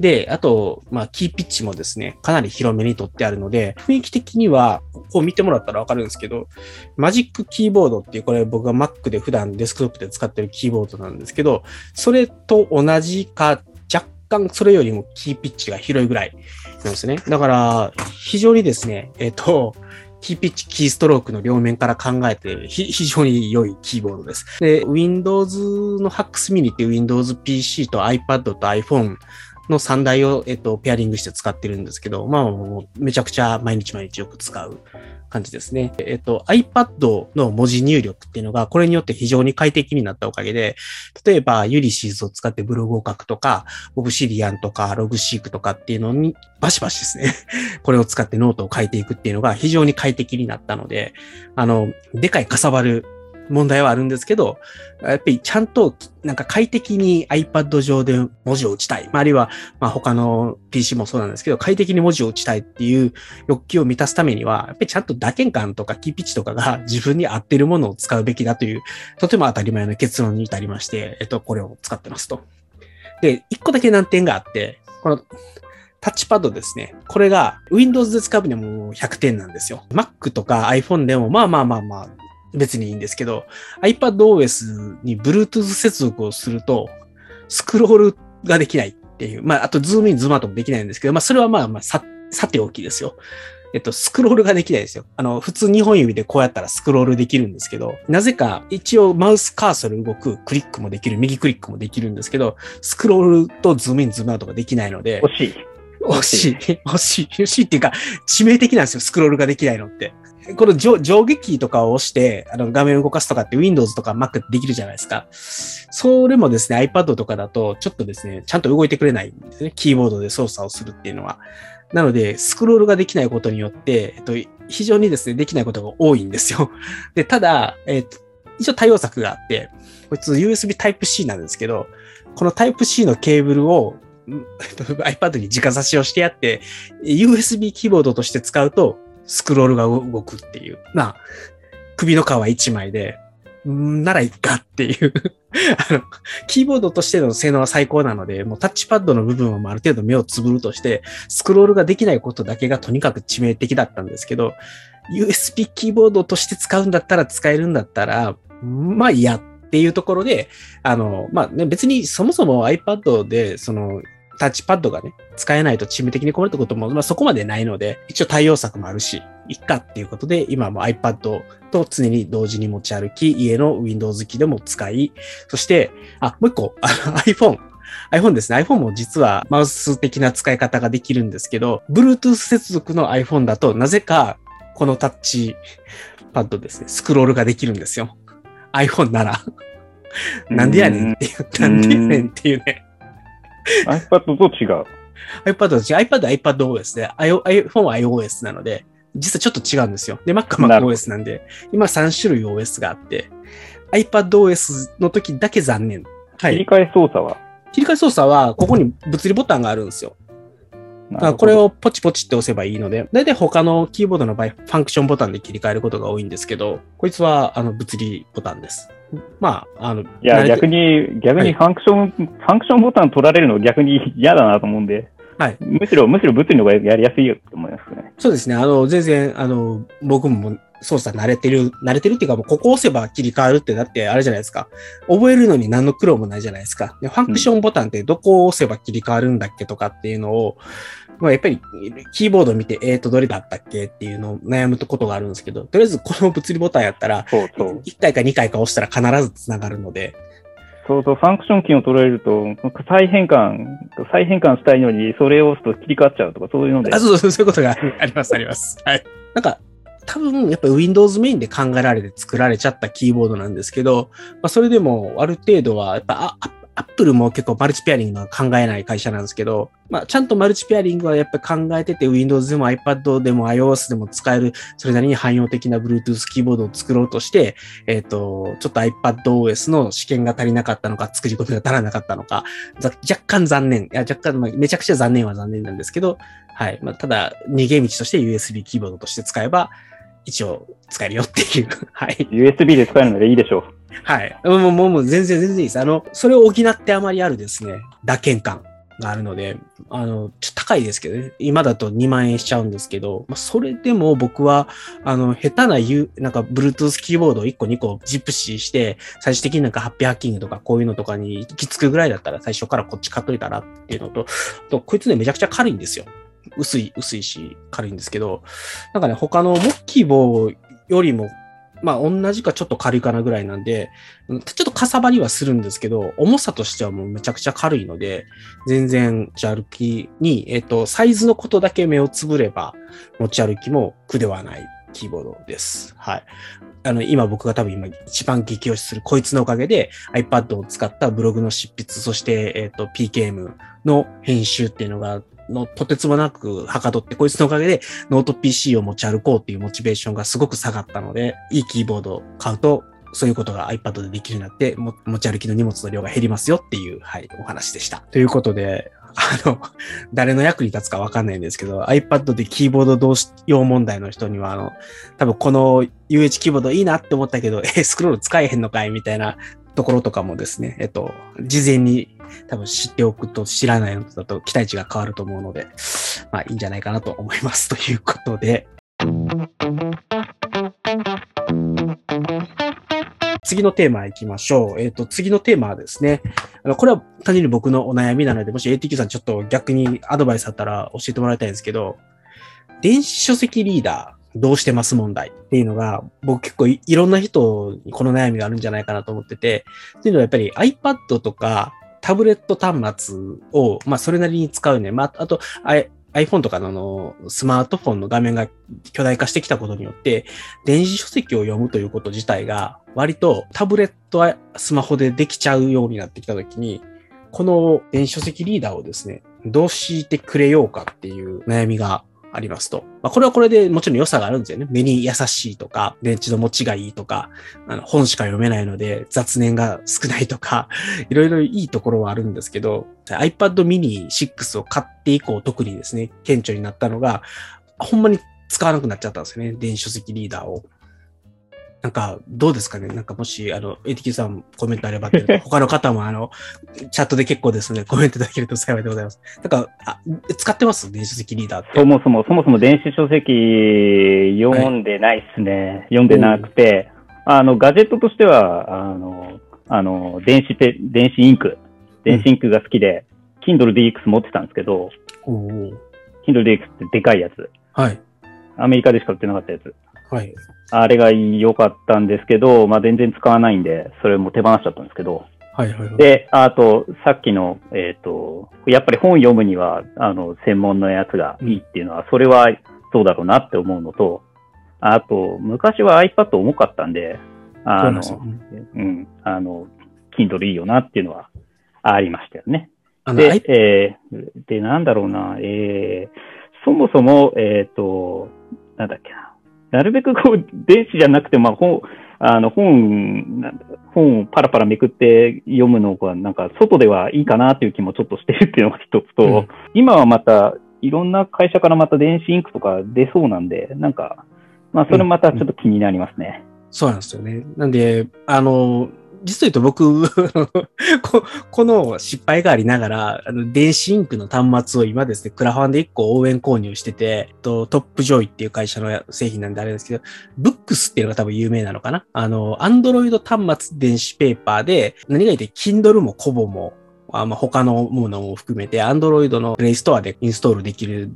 で、あと、まあ、キーピッチもですね、かなり広めにとってあるので、雰囲気的には、こう見てもらったらわかるんですけど、マジックキーボードっていう、これ僕が Mac で普段デスクトップで使ってるキーボードなんですけど、それと同じか、若干それよりもキーピッチが広いぐらいなんですね。だから、非常にですね、えっ、と、キーピッチ、キーストロークの両面から考えて、非常に良いキーボードです。で、Windows の HAX Mini って Windows PC と iPad と iPhone の3台を、えっと、ペアリングして使ってるんですけど、まあ、めちゃくちゃ毎日毎日よく使う感じですね。えっと、iPad の文字入力っていうのが、これによって非常に快適になったおかげで、例えば、ユリシーズを使ってブログを書くとか、オブシディアンとか、ログシークとかっていうのに、バシバシですね。これを使ってノートを書いていくっていうのが非常に快適になったので、あの、でかいかさばる問題はあるんですけど、やっぱりちゃんとなんか快適に iPad 上で文字を打ちたい。あるいは、まあ他の PC もそうなんですけど、快適に文字を打ちたいっていう欲求を満たすためには、やっぱりちゃんと打鍵感とかキーピッチとかが 自分に合ってるものを使うべきだという、とても当たり前の結論に至りまして、えっと、これを使ってますと。で、一個だけ難点があって、このタッチパッドですね。これが Windows で使うにはもう100点なんですよ。Mac とか iPhone でもまあまあまあまあ別にいいんですけど、iPadOS に Bluetooth 接続をすると、スクロールができないっていう。まあ、あと、ズームイン、ズームアウトもできないんですけど、まあ、それはまあ、まあ、さ、さておきですよ。えっと、スクロールができないですよ。あの、普通2本指でこうやったらスクロールできるんですけど、なぜか一応マウスカーソル動くクリックもできる、右クリックもできるんですけど、スクロールとズームイン、ズームアウトができないので。惜しい。惜しい。惜しい。惜しいっていうか、致命的なんですよ、スクロールができないのって。この上上下キーとかを押して、あの画面を動かすとかって Windows とか Mac できるじゃないですか。それもですね、iPad とかだと、ちょっとですね、ちゃんと動いてくれないんですね。キーボードで操作をするっていうのは。なので、スクロールができないことによって、えっと、非常にですね、できないことが多いんですよ。で、ただ、えっと、一応対応策があって、こいつ USB Type-C なんですけど、この Type-C のケーブルを iPad に直差しをしてやって、USB キーボードとして使うと、スクロールが動くっていう。まあ、首の皮一枚で、んならいっかっていう あの、キーボードとしての性能は最高なので、もうタッチパッドの部分はある程度目をつぶるとして、スクロールができないことだけがとにかく致命的だったんですけど、USB キーボードとして使うんだったら使えるんだったら、まあ嫌っていうところで、あの、まあね、別にそもそも iPad で、その、タッチパッドがね、使えないと致命的に困るってことも、まあ、そこまでないので、一応対応策もあるし、いっかっていうことで、今も iPad と常に同時に持ち歩き、家の Windows 機でも使い、そして、あ、もう一個、iPhone。iPhone ですね。iPhone も実はマウス的な使い方ができるんですけど、Bluetooth 接続の iPhone だと、なぜかこのタッチパッドですね、スクロールができるんですよ。iPhone なら。なんでやねんっていう、なんでやねんっていうね。iPad と違う。iPad と違う。iPad は iPadOS で、iPhone は iOS なので、実はちょっと違うんですよ。で、Mac は MacOS なんで、今3種類 OS があって、iPadOS の時だけ残念。はい。切り替え操作は？切り替え操作は、ここに物理ボタンがあるんですよ。これをポチポチって押せばいいので、大体他のキーボードの場合、ファンクションボタンで切り替えることが多いんですけど、こいつはあの物理ボタンです。まあ、あの、いや、逆に、逆にファンクション、はい、ファンクションボタン取られるの逆に嫌だなと思うんで、はい。むしろ、むしろ物理の方がやりやすいよって思いますね。そうですね。あの、全然、あの、僕も操作慣れてる、慣れてるっていうか、もうここ押せば切り替わるってだってあれじゃないですか。覚えるのに何の苦労もないじゃないですか。でファンクションボタンってどこを押せば切り替わるんだっけとかっていうのを、まあ、やっぱりキーボード見て、えーと、どれだったっけっていうのを悩むことがあるんですけど、とりあえずこの物理ボタンやったら、そうそう1回か2回か押したら必ず繋がるので、そうそう、ファンクションキーを取られると、再変換、再変換したいのに、それを押すと切り替わっちゃうとか、そういうので。あ、そうそう、そういうことがあります、あります。はい。なんか、多分、やっぱり Windows メインで考えられて作られちゃったキーボードなんですけど、まあ、それでも、ある程度は、やっぱ、アップルも結構マルチペアリングは考えない会社なんですけど、まあ、ちゃんとマルチペアリングはやっぱり考えてて、Windows でも iPad でも iOS でも使える、それなりに汎用的な Bluetooth キーボードを作ろうとして、えっ、ー、と、ちょっと iPadOS の試験が足りなかったのか、作り込みが足らなかったのか、若干残念。いや、若干、まあ、めちゃくちゃ残念は残念なんですけど、はい。まあ、ただ、逃げ道として USB キーボードとして使えば、一応使えるよっていう。はい。USB で使えるのでいいでしょう。はい。もう、もう、もう全然、全然いいです。あの、それを補ってあまりあるですね、打鍵感があるので、あの、ちょっと高いですけどね。今だと2万円しちゃうんですけど、まあ、それでも僕は、あの、下手な U、なんか、Bluetooth キーボードを1個2個ジップシーして、最終的になんかハッピーハッキングとかこういうのとかに行き着くぐらいだったら最初からこっち買っといたらっていうのと、とこいつね、めちゃくちゃ軽いんですよ。薄い、薄いし、軽いんですけど、なんかね、他のモッキーボーよりもまあ同じかちょっと軽いかなぐらいなんで、ちょっとかさばりはするんですけど、重さとしてはもうめちゃくちゃ軽いので、全然持ち歩きに、えっ、と、サイズのことだけ目をつぶれば、持ち歩きも苦ではないキーボードです。はい。あの、今僕が多分今一番激推しするこいつのおかげで iPad を使ったブログの執筆、そして、えっ、と、PKM の編集っていうのがのとてつもなくはかどって、こいつのおかげでノート PC を持ち歩こうっていうモチベーションがすごく下がったので、いいキーボードを買うと、そういうことが iPad でできるようになって、持ち歩きの荷物の量が減りますよっていう、はい、お話でした。ということで、あの、誰の役に立つかわかんないんですけど、iPad でキーボード同士用問題の人には、あの、多分この UH キーボードいいなって思ったけど、え、スクロール使えへんのかいみたいなところとかもですね、えっと、事前に多分知っておくと知らないのだと期待値が変わると思うので、まあいいんじゃないかなと思います。ということで、次のテーマ行きましょう。えっ、ー、と、次のテーマはですね、あの、これは単純に僕のお悩みなので、もし ATQ さんちょっと逆にアドバイスあったら教えてもらいたいんですけど、電子書籍リーダーどうしてます問題っていうのが、僕結構いろんな人にこの悩みがあるんじゃないかなと思ってて、っていうのはやっぱり iPad とかタブレット端末を、まあ、それなりに使うね。まあ、あと、iPhone とかののスマートフォンの画面が巨大化してきたことによって、電子書籍を読むということ自体が、割とタブレットはスマホでできちゃうようになってきたときに、この電子書籍リーダーをですね、どうしてくれようかっていう悩みがありますと。まあ、これはこれでもちろん良さがあるんですよね。目に優しいとか、電池の持ちがいいとか、あの本しか読めないので雑念が少ないとか、いろいろいいところはあるんですけど、iPad mini 6を買って以降特にですね、顕著になったのが、ほんまに使わなくなっちゃったんですよね。電子書籍リーダーを。なんか、どうですかね？なんかもし、あの、ATQ さんコメントあれば 他の方もあの、チャットで結構ですね、コメントいただけると幸いでございます。なんか、あ使ってます？電子書籍リーダーって。そもそも、そもそも電子書籍読んでないっすね。はい、読んでなくて、あの、ガジェットとしては、あの、あの、電子ペ、電子インク、電子インクが好きで、うん、Kindle DX 持ってたんですけど、Kindle DX ってでかいやつ。はい。アメリカでしか売ってなかったやつ。はい。あれが良かったんですけど、まあ、全然使わないんで、それも手放しちゃったんですけど。はいはい、はい、で、あと、さっきの、えっ、ー、と、やっぱり本読むには、あの、専門のやつがいいっていうのは、それはそうだろうなって思うのと、あと、昔は iPad 重かったんで、あの、うん、あの、Kindle いいよなっていうのはありましたよね。で、えー、で、なんだろうな、えー、そもそも、えっ、ー、と、なんだっけな。なるべくこう、電子じゃなくて、まあ、本、あの、本、本をパラパラめくって読むのが、なんか、外ではいいかなっていう気もちょっとしてるっていうのが一つと、うん、今はまた、いろんな会社からまた電子インクとか出そうなんで、なんか、まあ、それまたちょっと気になりますね。うんうん、そうなんですよね。なんで、あの、実を言うと僕こ、この失敗がありながら、あの、電子インクの端末を今ですね、クラファンで1個応援購入してて、とトップジョイっていう会社の製品なんであれですけど、ブックスっていうのが多分有名なのかな？あの、アンドロイド端末電子ペーパーで、何が言って、Kindle もコボも、あまあ、他のものも含めて、アンドロイドのプレイストアでインストールできる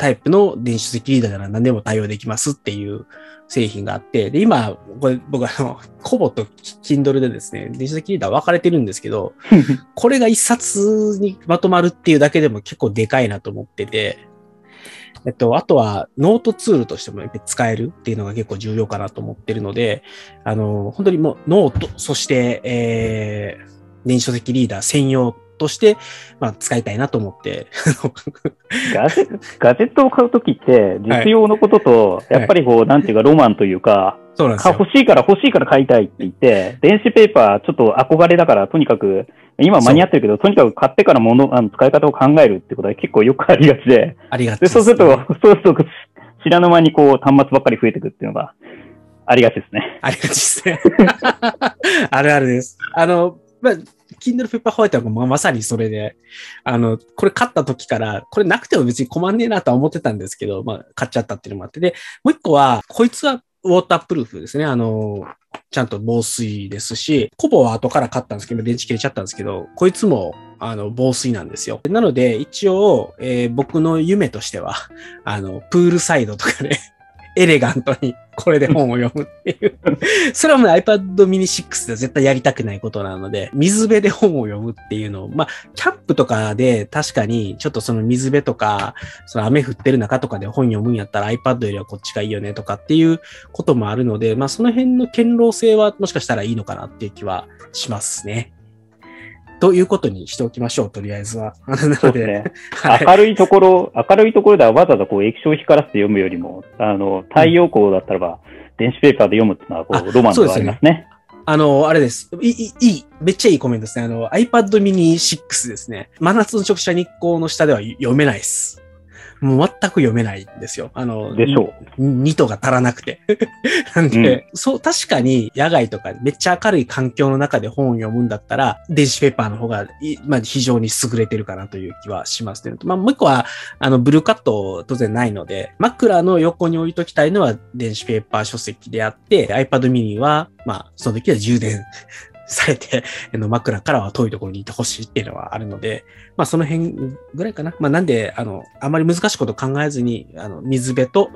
タイプの電子書籍リーダーなら何でも対応できますっていう製品があって、で、今、これ僕あの、 Kobo と Kindle でですね、電子書籍リーダー分かれてるんですけど、これが一冊にまとまるっていうだけでも結構でかいなと思ってて、えっと、あとはノートツールとしても使えるっていうのが結構重要かなと思ってるので、あの、本当にもうノート、そして、えー、電子書籍リーダー専用として、まあ、使いたいなと思って。ガジェガジェットを買うときって、実用のことと、やっぱりこう、はい、なんていうか、ロマンというか、そうなんですよ欲しいから欲しいから買いたいって言って、電子ペーパーちょっと憧れだから、とにかく、今間に合ってるけど、とにかく買ってからもの、あの使い方を考えるってことは結構よくありがちで。ありがちで、ね、そうすると、そうすると、知らぬ間にこう、端末ばっかり増えていくっていうのが、ありがちですね。ありがちですね。あるあるです。あの、まあ、Kindle Paperwhite はまさにそれで、あの、これ買った時から、これなくても別に困んねえなとは思ってたんですけど、まあ、買っちゃったっていうのもあって。で、もう一個は、こいつはウォータープルーフですね。あの、ちゃんと防水ですし、コボは後から買ったんですけど、電池切れちゃったんですけど、こいつも、あの、防水なんですよ。なので、一応、えー、僕の夢としては、あの、プールサイドとかで、エレガントにこれで本を読むっていう それはもう iPad mini 6では絶対やりたくないことなので、水辺で本を読むっていうのを、まあ、キャンプとかで確かにちょっとその水辺とか、その雨降ってる中とかで本読むんやったら iPad よりはこっちがいいよねとかっていうこともあるので、まあその辺の堅牢性はもしかしたらいいのかなっていう気はしますね。ということにしておきましょう、とりあえずは。なので、ねはい、明るいところ、明るいところではわざわざこう液晶を光らせて読むよりも、あの、太陽光だったらば、電子ペーパーで読むっていうのは、こう、ロマンがありますね。あの、あれです。いい、いい、めっちゃいいコメントですね。あの、iPad mini 6ですね。真夏の直射日光の下では読めないです。もう全く読めないんですよ。あの、でしょう。2とが足らなくて。なんで、うん、そう、確かに野外とかめっちゃ明るい環境の中で本を読むんだったら、電子ペーパーの方が、まあ、非常に優れてるかなという気はしますね。まあ、もう一個は、あの、ブルーカット当然ないので、枕の横に置いときたいのは電子ペーパー書籍であって、iPad mini は、まあ、その時は充電されて、あの枕からは遠いところにいてほしいっていうのはあるので、まあその辺ぐらいかな。まあなんで、あの、あまり難しいこと考えずに、あの、水辺と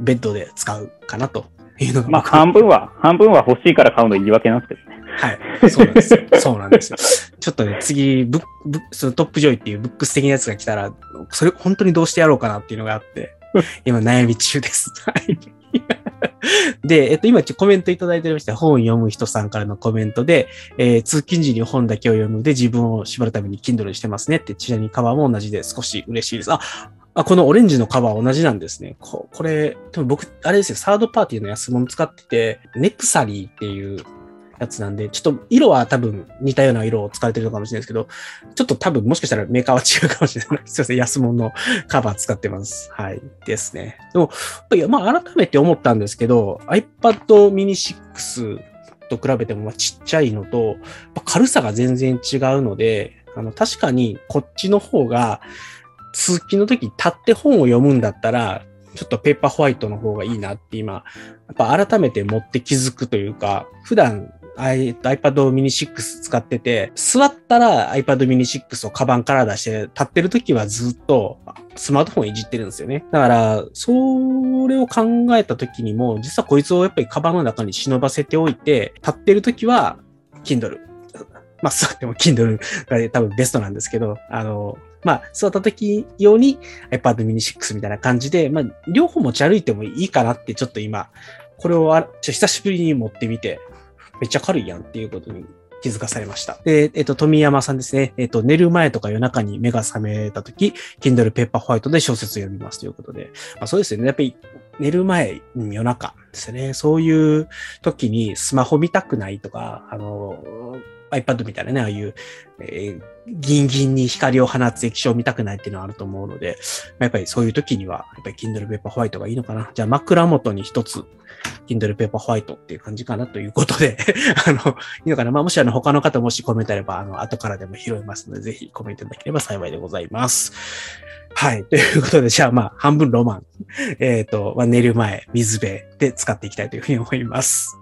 ベッドで使うかなというのが。まあ半分は、半分は欲しいから買うの言い訳なんですけどね。はい。そうなんですよ。そうなんですよ。ちょっとね、次、ブッブそのトップジョイっていうブックス的なやつが来たら、それ本当にどうしてやろうかなっていうのがあって、今悩み中です。はい。で、えっと、今コメントいただいておりまして本を読む人さんからのコメントで、えー、通勤時に本だけを読むで自分を縛るために Kindle にしてますねって、ちなみにカバーも同じで少し嬉しいです。あ、あ、このオレンジのカバー同じなんですね。ここれ、多分僕、あれですよ、サードパーティーの安物使ってて、ネクサリーっていうやつなんで、ちょっと色は多分似たような色を使われてるのかもしれないですけど、ちょっと多分もしかしたらメーカーは違うかもしれない。すいません、安物のカバー使ってます。はい。ですね。でも、いや、まあ改めて思ったんですけど、iPad mini 6と比べてもちっちゃいのと、軽さが全然違うので、あの、確かにこっちの方が、通勤の時立って本を読むんだったら、ちょっとペーパーホワイトの方がいいなって今、やっぱ改めて持って気づくというか、普段 iPad mini 6使ってて、座ったら iPad mini 6をカバンから出して、立ってる時はずっとスマートフォンいじってるんですよね。だから、それを考えた時にも、実はこいつをやっぱりカバンの中に忍ばせておいて、立ってる時は Kindle。まあ、座っても Kindle が多分ベストなんですけど、あの、まあ、座った時用に iPad mini 6みたいな感じで、まあ、両方持ち歩いてもいいかなってちょっと今、これをあちょ久しぶりに持ってみて、めっちゃ軽いやんっていうことに気づかされました。で、えっ、と、富山さんですね。えっ、と、寝る前とか夜中に目が覚めたとき、Kindle Paper White で小説を読みますということで。まあそうですよね。やっぱり寝る前、夜中ですね。そういう時にスマホ見たくないとか、あの、iPad みたいなね、ああいう、えー、ギンギンに光を放つ液晶を見たくないっていうのはあると思うので、やっぱりそういう時には、やっぱり Kindle Paper White がいいのかな。じゃあ枕元に一つ Kindle Paper White っていう感じかなということで あの、いいのかな？まあ、もしあの、他の方もしコメントあれば、あの、後からでも拾いますので、ぜひコメントいただければ幸いでございます。はい。ということで、じゃあまあ、半分ロマン。えっ、ー、と、まあ、寝る前、水辺で使っていきたいというふうに思います。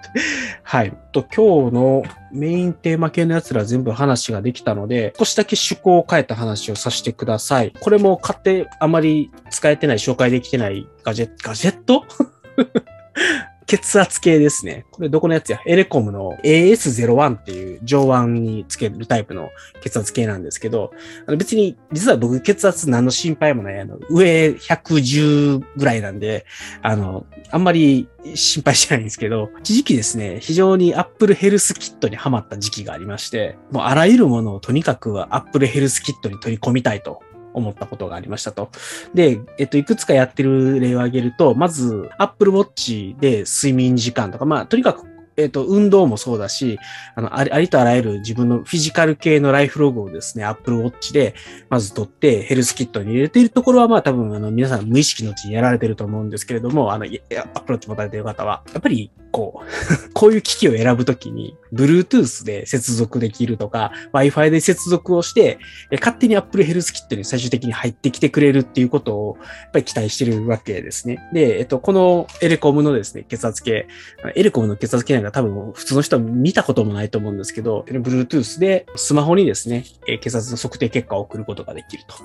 はい。と、今日のメインテーマ系のやつら全部話ができたので、少しだけ趣向を変えた話をさせてください。これも買ってあまり使えてない、紹介できてないガジェ、ガジェット？血圧計ですね。これどこのやつや？エレコムの AS01 っていう上腕につけるタイプの血圧計なんですけど、あの別に、実は僕血圧何の心配もない。あの、上110ぐらいなんで、あの、あんまり心配してないんですけど、一時期ですね、非常に Apple Health Kit にハマった時期がありまして、もうあらゆるものをとにかく Apple Health Kit に取り込みたいと思ったことがありましたと。で、えっと、いくつかやってる例を挙げると、まず、Apple Watch で睡眠時間とか、まあ、とにかくえっ、ー、と、運動もそうだし、あのあり、とあらゆる自分のフィジカル系のライフログをですね、Apple Watch でまず取ってヘルスキットに入れているところは、まあ多分、あの、皆さん無意識のうちにやられてると思うんですけれども、あの、Apple Watch 持たれている方は、やっぱり、こう、こういう機器を選ぶときに、Bluetooth で接続できるとか、Wi-Fi で接続をして、勝手に Apple Health Kit に最終的に入ってきてくれるっていうことを、やっぱり期待してるわけですね。で、えっと、このエレコムのですね、血圧計、エレコムの血圧計なんか多分普通の人は見たこともないと思うんですけど、Bluetooth でスマホにですね、血圧の測定結果を送ることができると。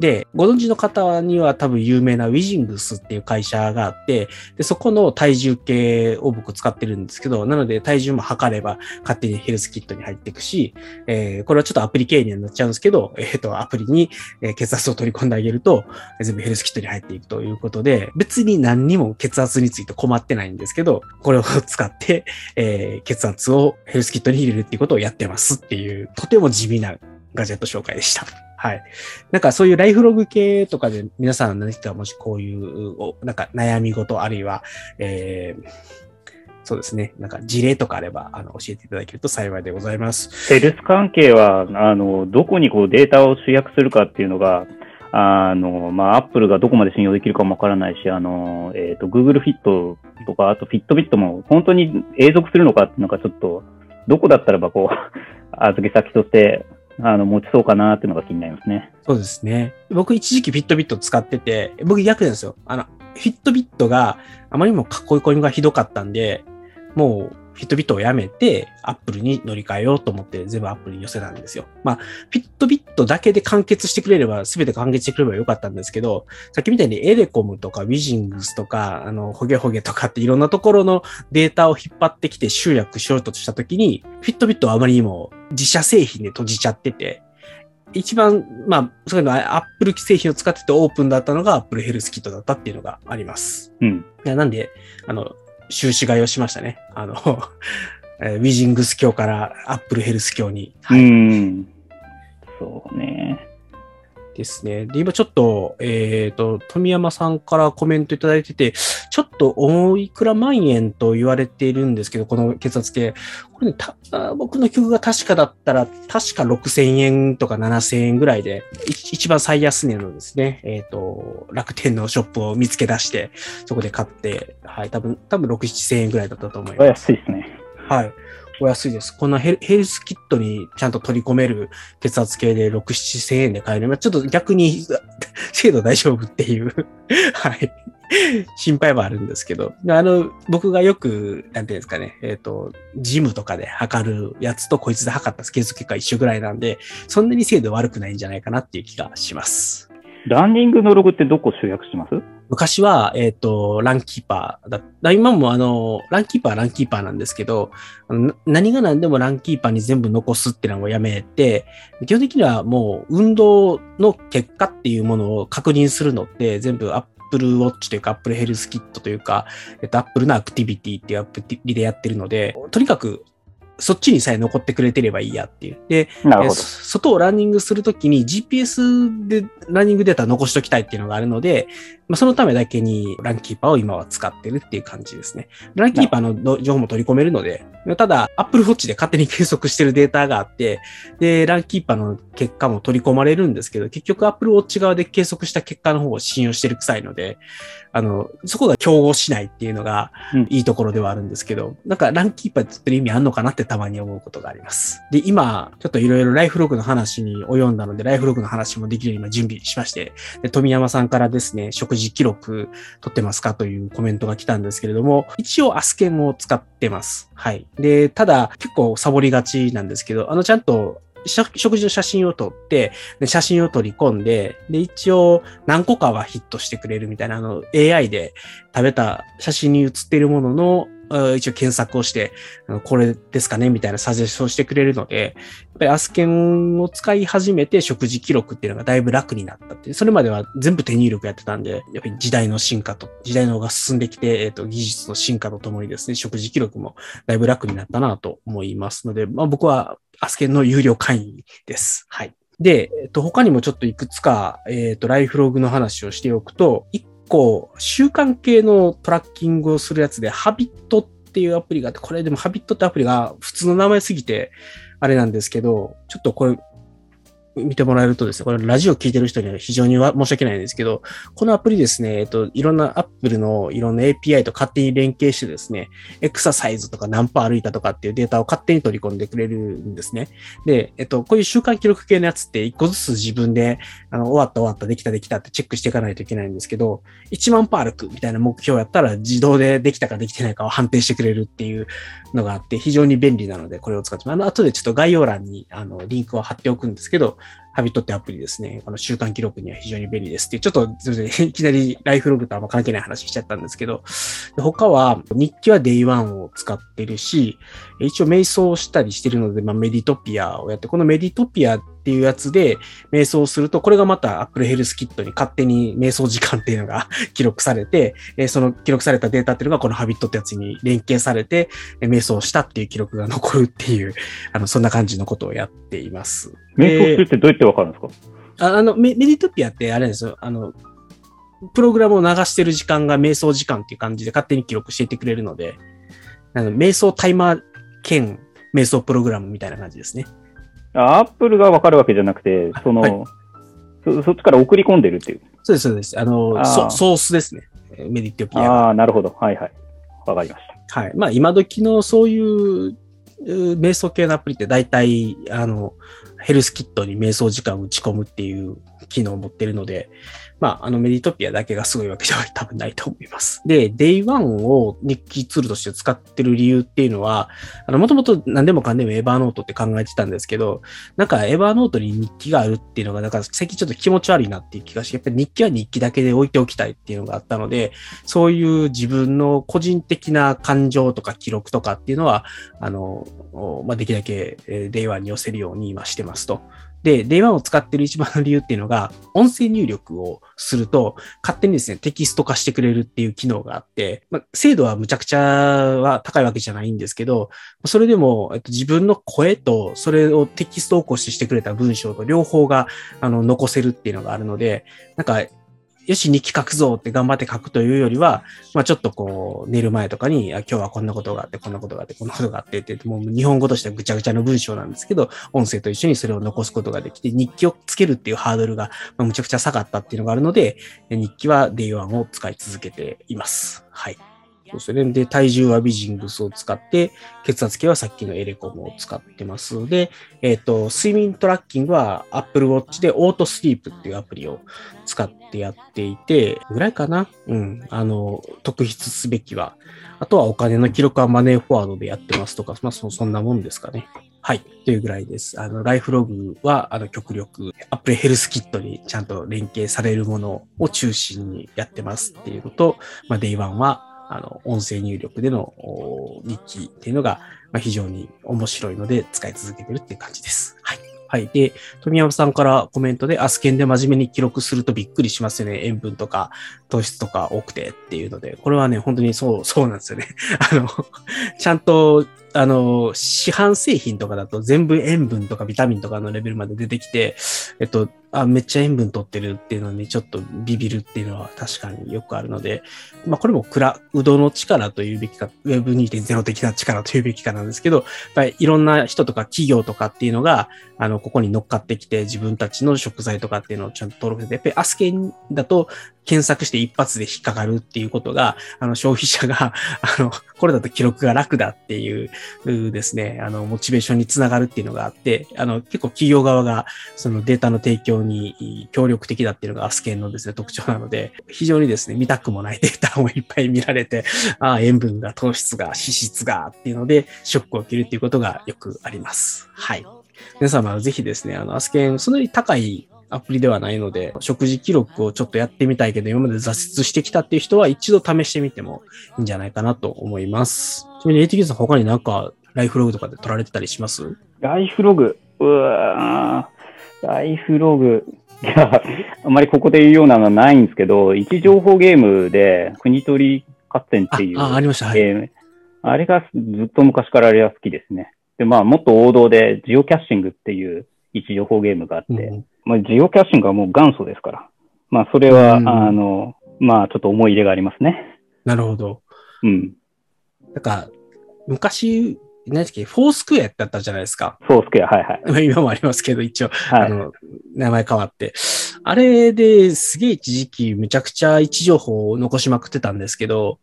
で、ご存知の方には多分有名なウィジングスっていう会社があって、で、そこの体重計を僕使ってるんですけど、なので体重も測れば勝手にヘルスキットに入っていくし、えー、これはちょっとアプリ経にはなっちゃうんですけど、えっ、ー、と、アプリに血圧を取り込んであげると、全部ヘルスキットに入っていくということで、別に何にも血圧について困ってないんですけど、これを使って、えー、血圧をヘルスキットに入れるっていうことをやってますっていう、とても地味なガジェット紹介でした。はい。なんかそういうライフログ系とかで皆さん何かもしこういう、なんか悩み事あるいは、えー、そうですね。なんか事例とかあれば、あの、教えていただけると幸いでございます。セルス関係は、あの、どこにこうデータを集約するかっていうのが、あの、まあ、アップルがどこまで信用できるかもわからないし、あの、えっ、ー、と、Google Fit とか、あと Fitbit も本当に永続するのかっていうのがちょっと、どこだったらばこう、預け先としてあの、持ちそうかなっていうのが気になりますね。そうですね。僕一時期フィットビット使ってて、僕逆なんですよ。あの、フィットビットがあまりにも囲い込みがひどかったんで、もうフィットビットをやめて、アップルに乗り換えようと思って全部アップルに寄せたんですよ。まあ、フィットビットだけで完結してくれれば、すべて完結してくれればよかったんですけど、さっきみたいにエレコムとかウィジングスとか、あの、ホゲホゲとかっていろんなところのデータを引っ張ってきて集約しようとしたときに、フィットビットはあまりにも自社製品で閉じちゃってて、一番、まあ、そういうのは Apple 製品を使っててオープンだったのが Apple Health Kit だったっていうのがあります。うん。なんで、あの、収支買いをしましたね。あの、えー、ウィジングス教からアップルヘルス教に。はい、うん。そうね。ですね。で、今ちょっと、えっ、ー、と、富山さんからコメントいただいてて、ちょっとおいくら万円と言われているんですけど、この血圧計。これね、た僕の曲が確かだったら、確か6000円とか7000円ぐらいで、一番最安値のですね、えっ、ー、と、楽天のショップを見つけ出して、そこで買って、はい、多分、多分6、7000円ぐらいだったと思います。安いですね。はい。お安いです。こんなヘルスキットにちゃんと取り込める血圧計で6、7千円で買える。ちょっと逆に 精度大丈夫っていう はい。心配はあるんですけど、あの、僕がよく、なんていうんですかね、えっ、ー、と、ジムとかで測るやつとこいつで測った計測結果一緒ぐらいなんで、そんなに精度悪くないんじゃないかなっていう気がします。ランニングのログってどこ集約します？昔は、えっ、ー、と、ランキーパーだった。今もあの、ランキーパーはランキーパーなんですけど、何が何でもランキーパーに全部残すってのをやめて、基本的にはもう運動の結果っていうものを確認するのって全部アップルウォッチというか、アップルヘルスキットというか、えっと、アップルのアクティビティっていうアプリでやってるので、とにかくそっちにさえ残ってくれてればいいやっていう。で、外をランニングするときに GPS でランニングデータ残しときたいっていうのがあるので、まあ、そのためだけにランキーパーを今は使ってるっていう感じですね。ランキーパーの情報も取り込めるので、ただ Apple Watch で勝手に計測してるデータがあって、で、ランキーパーの結果も取り込まれるんですけど、結局 Apple Watch 側で計測した結果の方を信用してる臭いので、あの、そこが競合しないっていうのがいいところではあるんですけど、うん、なんかランキーパーって言ってる意味あんのかなってたまに思うことがあります。で、今、ちょっといろいろライフログの話に及んだので、ライフログの話もできるように今準備しまして、で富山さんからですね、食事記録取ってますかというコメントが来たんですけれども、一応アスケンを使ってます。はい。で、ただ結構サボりがちなんですけど、あのちゃんと食事の写真を撮って、で写真を取り込んで、で、一応何個かはヒットしてくれるみたいな、あの、AI で食べた写真に写っているものの一応検索をして、これですかねみたいなサジェストをしてくれるので、やっぱりアスケンを使い始めて食事記録っていうのがだいぶ楽になったってそれまでは全部手入力やってたんで、やっぱり時代の進化と、時代の方が進んできて、えっ、ー、と、技術の進化とともにですね、食事記録もだいぶ楽になったなと思いますので、まあ僕はアスケンの有料会員です。はい。で、えっ、と、他にもちょっといくつか、えっ、と、ライフログの話をしておくと、構習慣系のトラッキングをするやつで、ハビットっていうアプリがあって、これでもハビットってアプリが普通の名前すぎて、あれなんですけど、ちょっとこれ見てもらえるとですね、これラジオ聞いてる人には非常に申し訳ないんですけど、このアプリですね、えっと、いろんな Apple のいろんな API と勝手に連携してですね、エクササイズとか何歩歩いたとかっていうデータを勝手に取り込んでくれるんですね。で、えっと、こういう習慣記録系のやつって一個ずつ自分で、あの、終わった終わった、できたできたってチェックしていかないといけないんですけど、1万歩歩くみたいな目標やったら自動でできたかできてないかを判定してくれるっていうのがあって、非常に便利なので、これを使ってます。あの、後でちょっと概要欄に、あの、リンクを貼っておくんですけど、ハビットってアプリですね。この習慣記録には非常に便利ですっていう、ちょっとす、いきなりライフログとあんま関係ない話しちゃったんですけど、他は日記は Day1 を使ってるし、一応瞑想したりしてるので、まあ、メディトピアをやって、このメディトピアっていうやつで瞑想すると、これがまた Apple Health Kit に勝手に瞑想時間っていうのが 記録されて、その記録されたデータっていうのがこのハビットってやつに連携されて、瞑想したっていう記録が残るっていう、あの、そんな感じのことをやっています。瞑想するってどうやってわかるんですか？あのメ、メディトピアってあれですよ。あの、プログラムを流してる時間が瞑想時間っていう感じで勝手に記録していてくれるので、あの瞑想タイマー兼瞑想プログラムみたいな感じですね。アップルがわかるわけじゃなくて、その、はい、そ、そっちから送り込んでるっていう。そうです、そうです。あの、ソースですね。メディトピア。ああ、なるほど。はいはい。わかりました。はい。まあ、今時のそういう瞑想系のアプリって大体、あの、ヘルスキットに瞑想時間を打ち込むっていう機能を持ってるので、まあ、あのメディトピアだけがすごいわけでは 多分ないと思います。で、Day1 を日記ツールとして使ってる理由っていうのは、あの、もともと何でもかんでもエヴァーノートって考えてたんですけど、なんかエヴァーノートに日記があるっていうのが、なんか最近ちょっと気持ち悪いなっていう気がして、やっぱり日記は日記だけで置いておきたいっていうのがあったので、そういう自分の個人的な感情とか記録とかっていうのは、あの、まあ、できるだけ Day1 に寄せるように今してますと。で、電話を使ってる一番の理由っていうのが、音声入力をすると、勝手にですね、テキスト化してくれるっていう機能があって、まあ、精度はむちゃくちゃは高いわけじゃないんですけど、それでも、えっと、自分の声と、それをテキスト起こししてくれた文章と両方が、あの、残せるっていうのがあるので、なんか、よし、日記書くぞって頑張って書くというよりは、まあちょっとこう、寝る前とかに、今日はこんなことがあって、こんなことがあって、こんなことがあってって、もう日本語としてはぐちゃぐちゃの文章なんですけど、音声と一緒にそれを残すことができて、日記をつけるっていうハードルが、まあ、むちゃくちゃ下がったっていうのがあるので、日記は Day1 を使い続けています。はい。そうですね。で、体重はビジングスを使って、血圧計はさっきのエレコムを使ってますので、えっ、ー、と、睡眠トラッキングは Apple Watch でオートスリープっていうアプリを使ってやっていて、ぐらいかなうん。あの、特筆すべきは。あとはお金の記録はマネーフォワードでやってますとか、まあそ、そんなもんですかね。はい。というぐらいです。あの、ライフログは、あの、極力、Apple Health Kit にちゃんと連携されるものを中心にやってますっていうのと、まあ、Day1 は、あの、音声入力での日記っていうのが、まあ、非常に面白いので使い続けてるっていう感じです。はい。はい。で、富山さんからコメントで、アスケンで真面目に記録するとびっくりしますよね。塩分とか糖質とか多くてっていうので、これはね、本当にそう、そうなんですよね。あの、ちゃんとあの、市販製品とかだと全部塩分とかビタミンとかのレベルまで出てきて、えっと、あ、めっちゃ塩分取ってるっていうのにちょっとビビるっていうのは確かによくあるので、まあこれもクラウドの力というべきか、Web2.0 的な力というべきかなんですけど、やっぱりいろんな人とか企業とかっていうのが、あの、ここに乗っかってきて自分たちの食材とかっていうのをちゃんと登録して、やっぱりアスケンだと検索して一発で引っかかるっていうことが、あの、消費者が、あの、これだと記録が楽だっていうですね、あの、モチベーションにつながるっていうのがあって、あの、結構企業側がそのデータの提供に協力的だっていうのがアスケンのですね、特徴なので、非常にですね、見たくもないデータもいっぱい見られて、ああ、塩分が、糖質が、脂質がっていうので、ショックを受けるっていうことがよくあります。はい。皆様、ぜひですね、あの、アスケン、そんなに高いアプリではないので、食事記録をちょっとやってみたいけど、今まで挫折してきたっていう人は一度試してみてもいいんじゃないかなと思います。ちなみに ATK さん他になんかライフログとかで撮られてたりします？ライフログうわライフログ。いや、あんまりここで言うようなのはないんですけど、位置情報ゲームで、国取り合戦っていうあありました、はい、あれがずっと昔からあれは好きですね。で、まあ、もっと王道で、ジオキャッシングっていう位置情報ゲームがあって、うん、まあ、ジオキャッシングはもう元祖ですから。まあ、それは、うん、あの、まあ、ちょっと思い入れがありますね。なるほど。うん。なんか、昔、何だっけ、フォースクエアだったじゃないですか。フォースクエア、はいはい。今もありますけど、一応、はい、あの、名前変わって。あれですげえ一時期むちゃくちゃ位置情報を残しまくってたんですけど、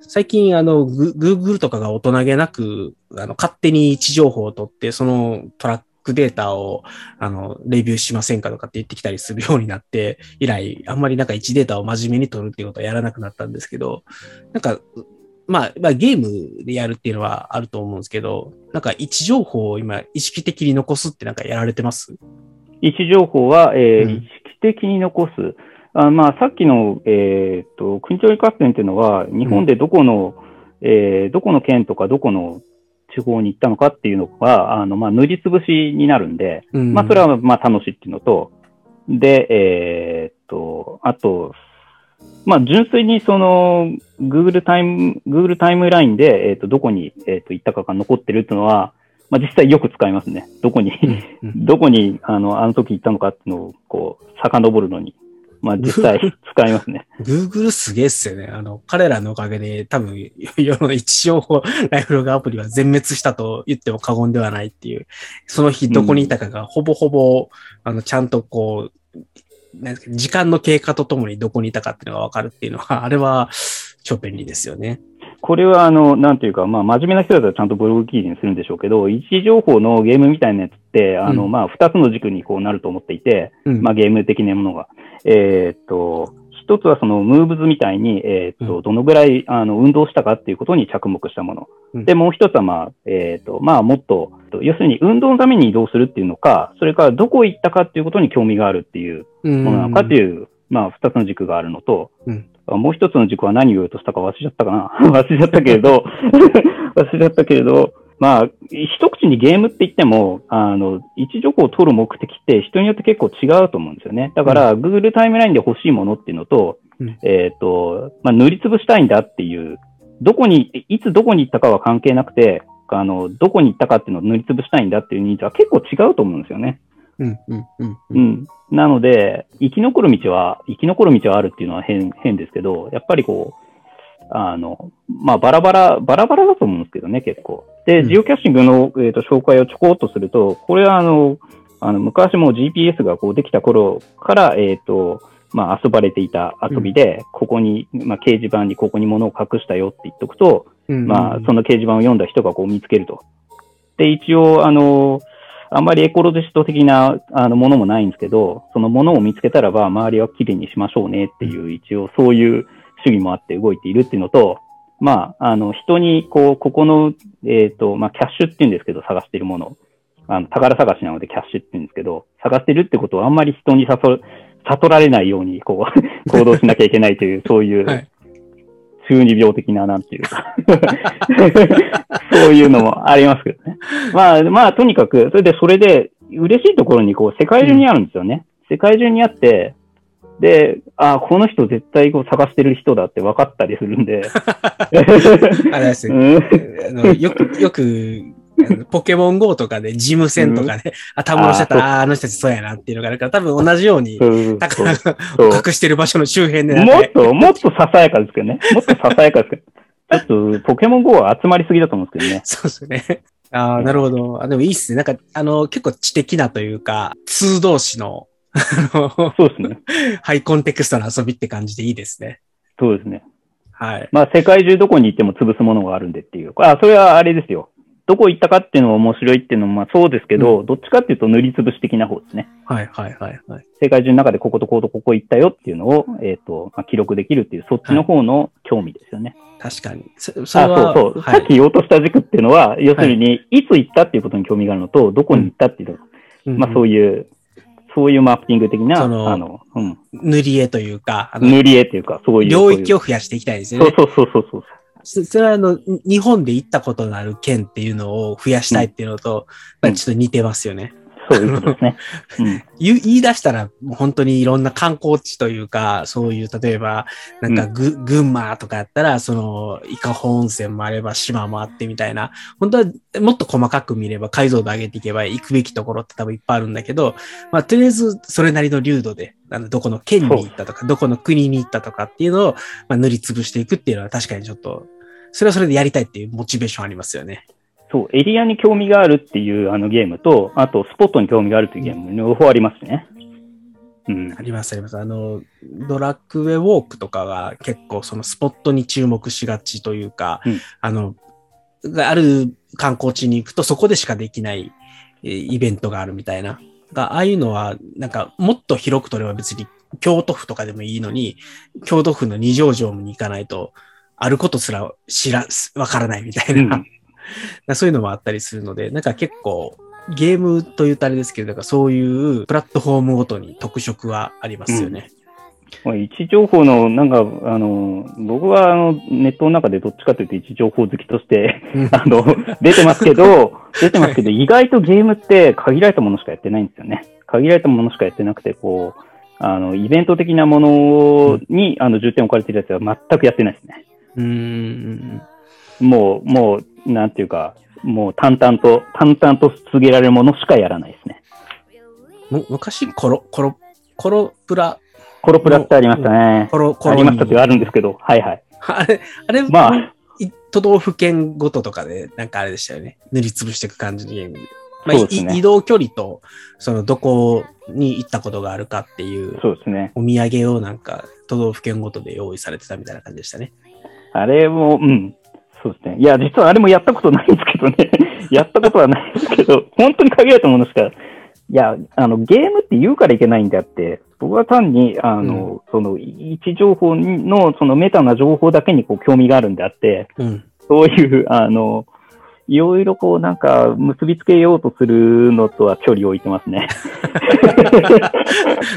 最近あの、グーグルとかが大人げなく、あの、勝手に位置情報を取って、そのトラックデータを、あの、レビューしませんかとかって言ってきたりするようになって、以来、あんまりなんか位置データを真面目に取るっていうことはやらなくなったんですけど、なんか、まあ、まあ、ゲームでやるっていうのはあると思うんですけど、なんか位置情報を今意識的に残すってなんかやられてます？位置情報は、えー、うん、意識的に残す。あまあ、さっきの、えっ、と、国鳥合戦っていうのは、日本でどこの、うん、えー、どこの県とかどこの地方に行ったのかっていうのが、あの、まあ、塗りつぶしになるんで、うん、まあ、それは、まあ、楽しいっていうのと、で、えっと、あと、まあ、純粋にその、Google タイム、Google タイムラインで、えっ、ー、と、どこに、えっ、ー、と、行ったかが残ってるっていうのは、まあ、実際よく使いますね。どこにどこに、あの、あの時行ったのかっていうのを、こう、遡るのに。まあ、実際使いますね。Google すげえっすよね。あの、彼らのおかげで多分、世の一情報ライフログアプリは全滅したと言っても過言ではないっていう、その日どこにいたかがほぼほぼ、あの、ちゃんとこう、なんですか時間の経過とともにどこにいたかっていうのがわかるっていうのは、あれは超便利ですよね。これは、あの、なんていうか、まあ、真面目な人だったらちゃんとブログ記事にするんでしょうけど、位置情報のゲームみたいなやつって、あの、うん、まあ、二つの軸にこうなると思っていて、うん、まあ、ゲーム的なものが。えー、っと、一つはそのムーブズみたいに、えー、っと、どのぐらい、あの、運動したかっていうことに着目したもの。うん、で、もう一つは、まあ、えー、っと、まあ、もっと、要するに運動のために移動するっていうのか、それからどこ行ったかっていうことに興味があるっていうものなのかっていう、まあ、二つの軸があるのと、うん、もう一つの軸は何を言おうとしたか忘れちゃったかな 忘れちゃったけれど、忘れちゃったけれど、まあ、一口にゲームって言っても、あの、位置情報を取る目的って人によって結構違うと思うんですよね。だから、うん、Google タイムラインで欲しいものっていうのと、うん、えっ、ー、と、まあ、塗りつぶしたいんだっていう、どこに、いつどこに行ったかは関係なくて、あの、どこに行ったかっていうのを塗りつぶしたいんだっていうニーズは結構違うと思うんですよね。うん、うん、うん。うん。なので、生き残る道は、生き残る道はあるっていうのは変、変ですけど、やっぱりこう、あの、まあ、バラバラ、バラバラだと思うんですけどね、結構。で、ジオキャッシングの、えーと、紹介をちょこっとすると、これはあの、あの昔も GPS がこうできた頃から、えっ、ー、と、まあ、遊ばれていた遊びで、うん、ここに、まあ、掲示板にここに物を隠したよって言っとくと、うんうん、まあ、その掲示板を読んだ人がこう見つけると。で、一応、あの、あんまりエコロジスト的なあのものもないんですけど、そのものを見つけたらば、周りはきれいにしましょうねっていう、一応そういう主義もあって動いているっていうのと、まあ、あの、人に、こう、ここの、えっ、ー、と、まあ、キャッシュって言うんですけど、探しているもの。あの、宝探しなのでキャッシュって言うんですけど、探してるってことはあんまり人に誘、悟られないように、こう、行動しなきゃいけないという、そういう、中二病的な、なんていうか そういうのもありますけどね。まあ、まあ、とにかく、それで、それで、嬉しいところに、こう、世界中にあるんですよね。うん、世界中にあって、で、あ、この人絶対こう探してる人だって分かったりするんで。あれですね。あのよく、よく、ポケモン GO とかで、事務戦とかで、あ、たむろしてたら、ああの人たちそうやなっていうのがあるから、多分同じように、宝隠してる場所の周辺で。もっと、もっとささやかですけどね。もっとささやかですけど。ちょっと、ポケモン GO は集まりすぎだと思うんですけどね。そうですね。ああ、なるほど。あ、でもいいっすね。なんか、あの、結構知的なというか、通同士の、そうですね。ハイコンテクストの遊びって感じでいいですね。そうですね。はい。まあ、世界中どこに行っても潰すものがあるんでっていう。あ、それはあれですよ。どこ行ったかっていうのが面白いっていうのもまあそうですけど、うん、どっちかっていうと塗りつぶし的な方ですね。はいはいはいはい。世界中の中でこことこことここ行ったよっていうのを、えっ、ー、と、まあ、記録できるっていう、そっちの方の興味ですよね。はい、確かに。そそあそうそう、はい、さっき言おうとした軸っていうのは、要するに、いつ行ったっていうことに興味があるのと、どこに行ったっていうの、うん、まあそういう、そういうマーケティング的な、あの、うん。塗り絵というか、塗り絵というか、そういう。領域を増やしていきたいですよね。そうそうそうそう。それはあの、日本で行ったことのある県っていうのを増やしたいっていうのと、うん、ちょっと似てますよね。そういうことですね。うん、言い出したら、本当にいろんな観光地というか、そういう、例えば、なんかぐ、うん、群馬とかやったら、その、伊香保温泉もあれば、島もあってみたいな、本当はもっと細かく見れば、解像度上げていけば行くべきところって多分いっぱいあるんだけど、まあ、とりあえず、それなりの流度で、あのどこの県に行ったとか、どこの国に行ったとかっていうのを、まあ、塗りつぶしていくっていうのは確かにちょっと、それはそれでやりたいっていうモチベーションありますよね。そう、エリアに興味があるっていうあのゲームと、あとスポットに興味があるっていうゲーム、両方ありますね。うん。あります、あります。あの、ドラッグウェイウォークとかが結構そのスポットに注目しがちというか、うん、あの、ある観光地に行くとそこでしかできないイベントがあるみたいな。がああいうのは、なんかもっと広く取れば別に京都府とかでもいいのに、京都府の二条城に行かないと、あることすら知ら、わからないみたいな、うん、そういうのもあったりするので、なんか結構、ゲームと言うとあれですけど、なんかそういうプラットフォームごとに特色はありますよね。うん、位置情報の、なんか、あの、僕はあのネットの中でどっちかというと位置情報好きとして あの、出てますけど、出てますけど、意外とゲームって限られたものしかやってないんですよね。限られたものしかやってなくて、こう、あの、イベント的なものに、あの、重点を置かれているやつは全くやってないですね。うん。もう、もう、なんていうか、もう淡々と、淡々と告げられるものしかやらないですね。昔、コロ、コロ、コロプラ。コロプラってありましたね。コロ、コロ。ありましたってあるんですけど、はいはい。あれ、あれ、まあ、都道府県ごととかで、なんかあれでしたよね。塗りつぶしていく感じのゲーム。まあ、ね、移動距離と、その、どこに行ったことがあるかっていう、そうですね。お土産をなんか、都道府県ごとで用意されてたみたいな感じでしたね。あれも、うん。そうですね。いや、実はあれもやったことないんですけどね。やったことはないですけど、本当に限られたものしか、いや、あの、ゲームって言うからいけないんであって、僕は単に、あの、うん、その、位置情報の、そのメタな情報だけにこう興味があるんであって、うん、そういう、あの、いろいろこうなんか結びつけようとするのとは距離を置いてますね。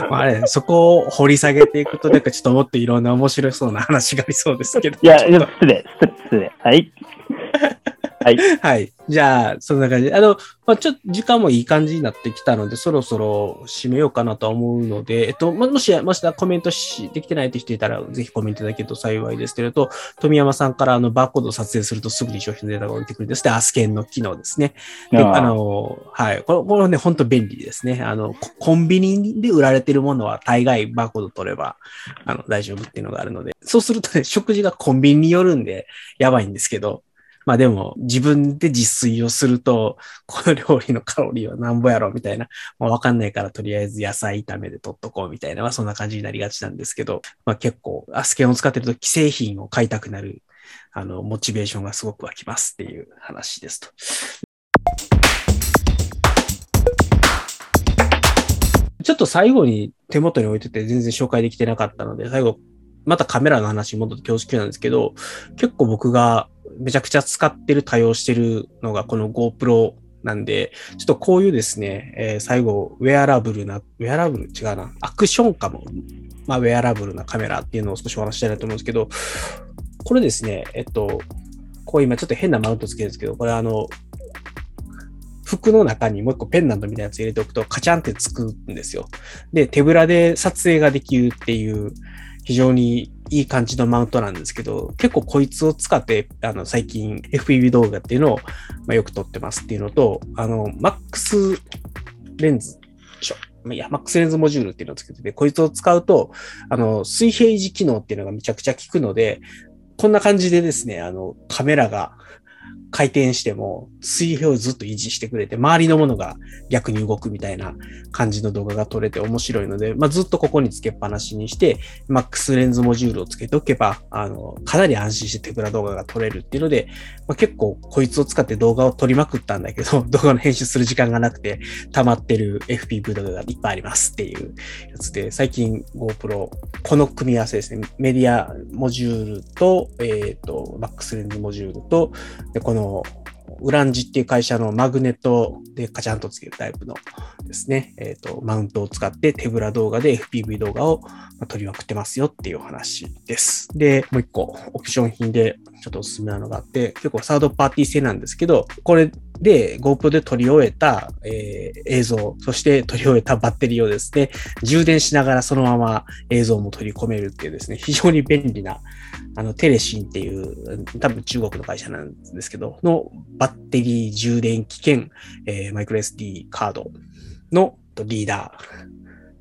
あれ、そこを掘り下げていくと、なんかちょっともっといろんな面白そうな話がありそうですけど。いや、失礼、失礼。はい。はい。はい。じゃあ、そんな感じで。あの、まあ、ちょっと時間もいい感じになってきたので、そろそろ締めようかなと思うので、えっと、もし、もしコメントし、できてないって人いたら、ぜひコメントいただけると幸いですけれど、富山さんからあの、バーコードを撮影するとすぐに商品のデータが降りてくるんですね。アスケンの機能ですね。で、あの、はい。これ、これね、本当便利ですね。あの、コンビニで売られてるものは大概バーコード取れば、あの、大丈夫っていうのがあるので、そうするとね、食事がコンビニによるんで、やばいんですけど、まあでも自分で自炊をすると、この料理のカロリーはなんぼやろみたいな、まあわかんないからとりあえず野菜炒めで取っとこうみたいな、まあそんな感じになりがちなんですけど、まあ結構アスケンを使ってると既製品を買いたくなる、あの、モチベーションがすごく湧きますっていう話ですと。ちょっと最後に手元に置いてて全然紹介できてなかったので、最後、またカメラの話に戻って恐縮なんですけど、結構僕がめちゃくちゃ使ってる、多用してるのがこの GoPro なんで、ちょっとこういうですね、えー、最後、ウェアラブルな、ウェアラブル？違うな、アクションかも、まあ、ウェアラブルなカメラっていうのを少しお話したいなと思うんですけど、これですね、えっと、こう今ちょっと変なマウントつけるんですけど、これあの、服の中にもう一個ペンダントみたいなやつ入れておくとカチャンってつくんですよ。で、手ぶらで撮影ができるっていう非常にいい感じのマウントなんですけど、結構こいつを使って、あの、最近 FPV 動画っていうのを、まあ、よく撮ってますっていうのと、あの、MAX レンズ、いや、MAX レンズモジュールっていうのをつけてて、こいつを使うと、あの、水平維持機能っていうのがめちゃくちゃ効くので、こんな感じでですね、あの、カメラが回転しても水平をずっと維持してくれて、周りのものが逆に動くみたいな感じの動画が撮れて面白いので、まあ、ずっとここにつけっぱなしにして、マックスレンズモジュールをつけておけば、あの、かなり安心して手ぶら動画が撮れるっていうので、まあ、結構こいつを使って動画を撮りまくったんだけど、動画の編集する時間がなくて、溜まってる FP 動画がいっぱいありますっていうやつで、最近 GoPro、この組み合わせですね、メディアモジュールと、えっ、ー、と、マックスレンズモジュールと、でこのの、ウランジっていう会社のマグネットでカチャンとつけるタイプのですね、えっ、ー、と、マウントを使って手ぶら動画で FPV 動画を撮りまくってますよっていう話です。で、もう一個、オプション品でちょっとおすすめなのがあって、結構サードパーティー製なんですけど、これで GoPro で撮り終えた、えー、映像、そして撮り終えたバッテリーをですね、充電しながらそのまま映像も取り込めるっていうですね、非常に便利なあの、テレシンっていう、多分中国の会社なんですけど、のバッテリー充電器兼、えー、マイクロ SD カードのリーダー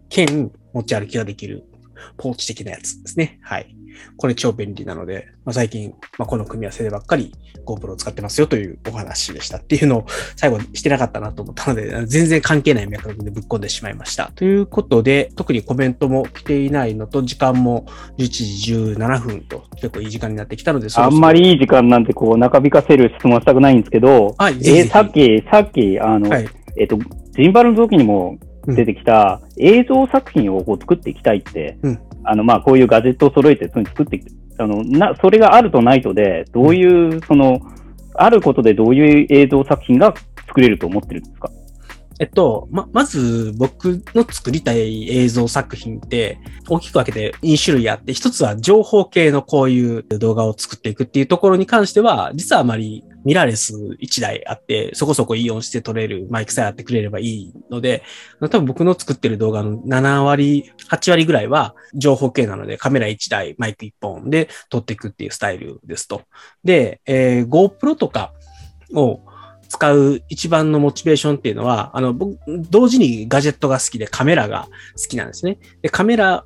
兼持ち歩きができるポーチ的なやつですね。はい。これ超便利なので、まあ、最近、まあ、この組み合わせでばっかり GoPro を使ってますよというお話でしたっていうのを最後にしてなかったなと思ったので、全然関係ない脈絡でぶっ込んでしまいました。ということで、特にコメントも来ていないのと、時間も11時17分と結構いい時間になってきたので、あんまりいい時間なんてこう、中引かせる質問したくないんですけど、はい、えー、さっき、さっき、あの、はい、えっ、ー、と、ジンバルの時にも出てきた映像作品をこう作っていきたいって、うん、あの、まあ、こういうガジェットを揃えて、そ作って。あの、な、それがあるとないとで、どういう、その、あることでどういう映像作品が作れると思ってるんですか？えっと、ま、まず僕の作りたい映像作品って大きく分けて2種類あって、一つは情報系のこういう動画を作っていくっていうところに関しては、実はあまりミラーレス1台あって、そこそこいい音して撮れるマイクさえあってくれればいいので、多分僕の作ってる動画の7割、8割ぐらいは情報系なので、カメラ1台、マイク1本で撮っていくっていうスタイルですと。で、えー、GoPro とかを使う一番のモチベーションっていうのは、あの、僕、同時にガジェットが好きでカメラが好きなんですね。で、カメラ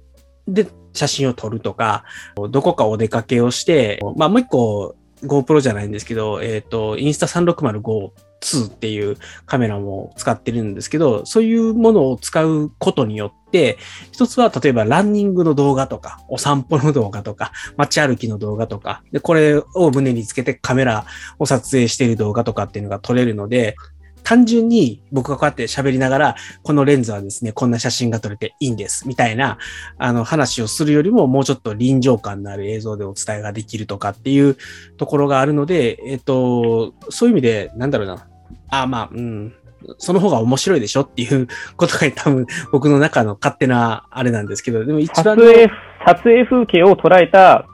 で写真を撮るとか、どこかお出かけをして、まあもう一個 GoPro じゃないんですけど、えっ、ー、と、インスタ3605 2っていうカメラも使ってるんですけど、そういうものを使うことによって、一つは例えばランニングの動画とか、お散歩の動画とか、街歩きの動画とか、で、これを胸につけてカメラを撮影している動画とかっていうのが撮れるので、単純に僕がこうやって喋りながら、このレンズはですね、こんな写真が撮れていいんです、みたいな、あの話をするよりも、もうちょっと臨場感のある映像でお伝えができるとかっていうところがあるので、えっと、そういう意味で、なんだろうな、あ、まあ、うん、その方が面白いでしょっていうことが多分僕の中の勝手なあれなんですけど、でも一番。撮影、撮影風景を捉えた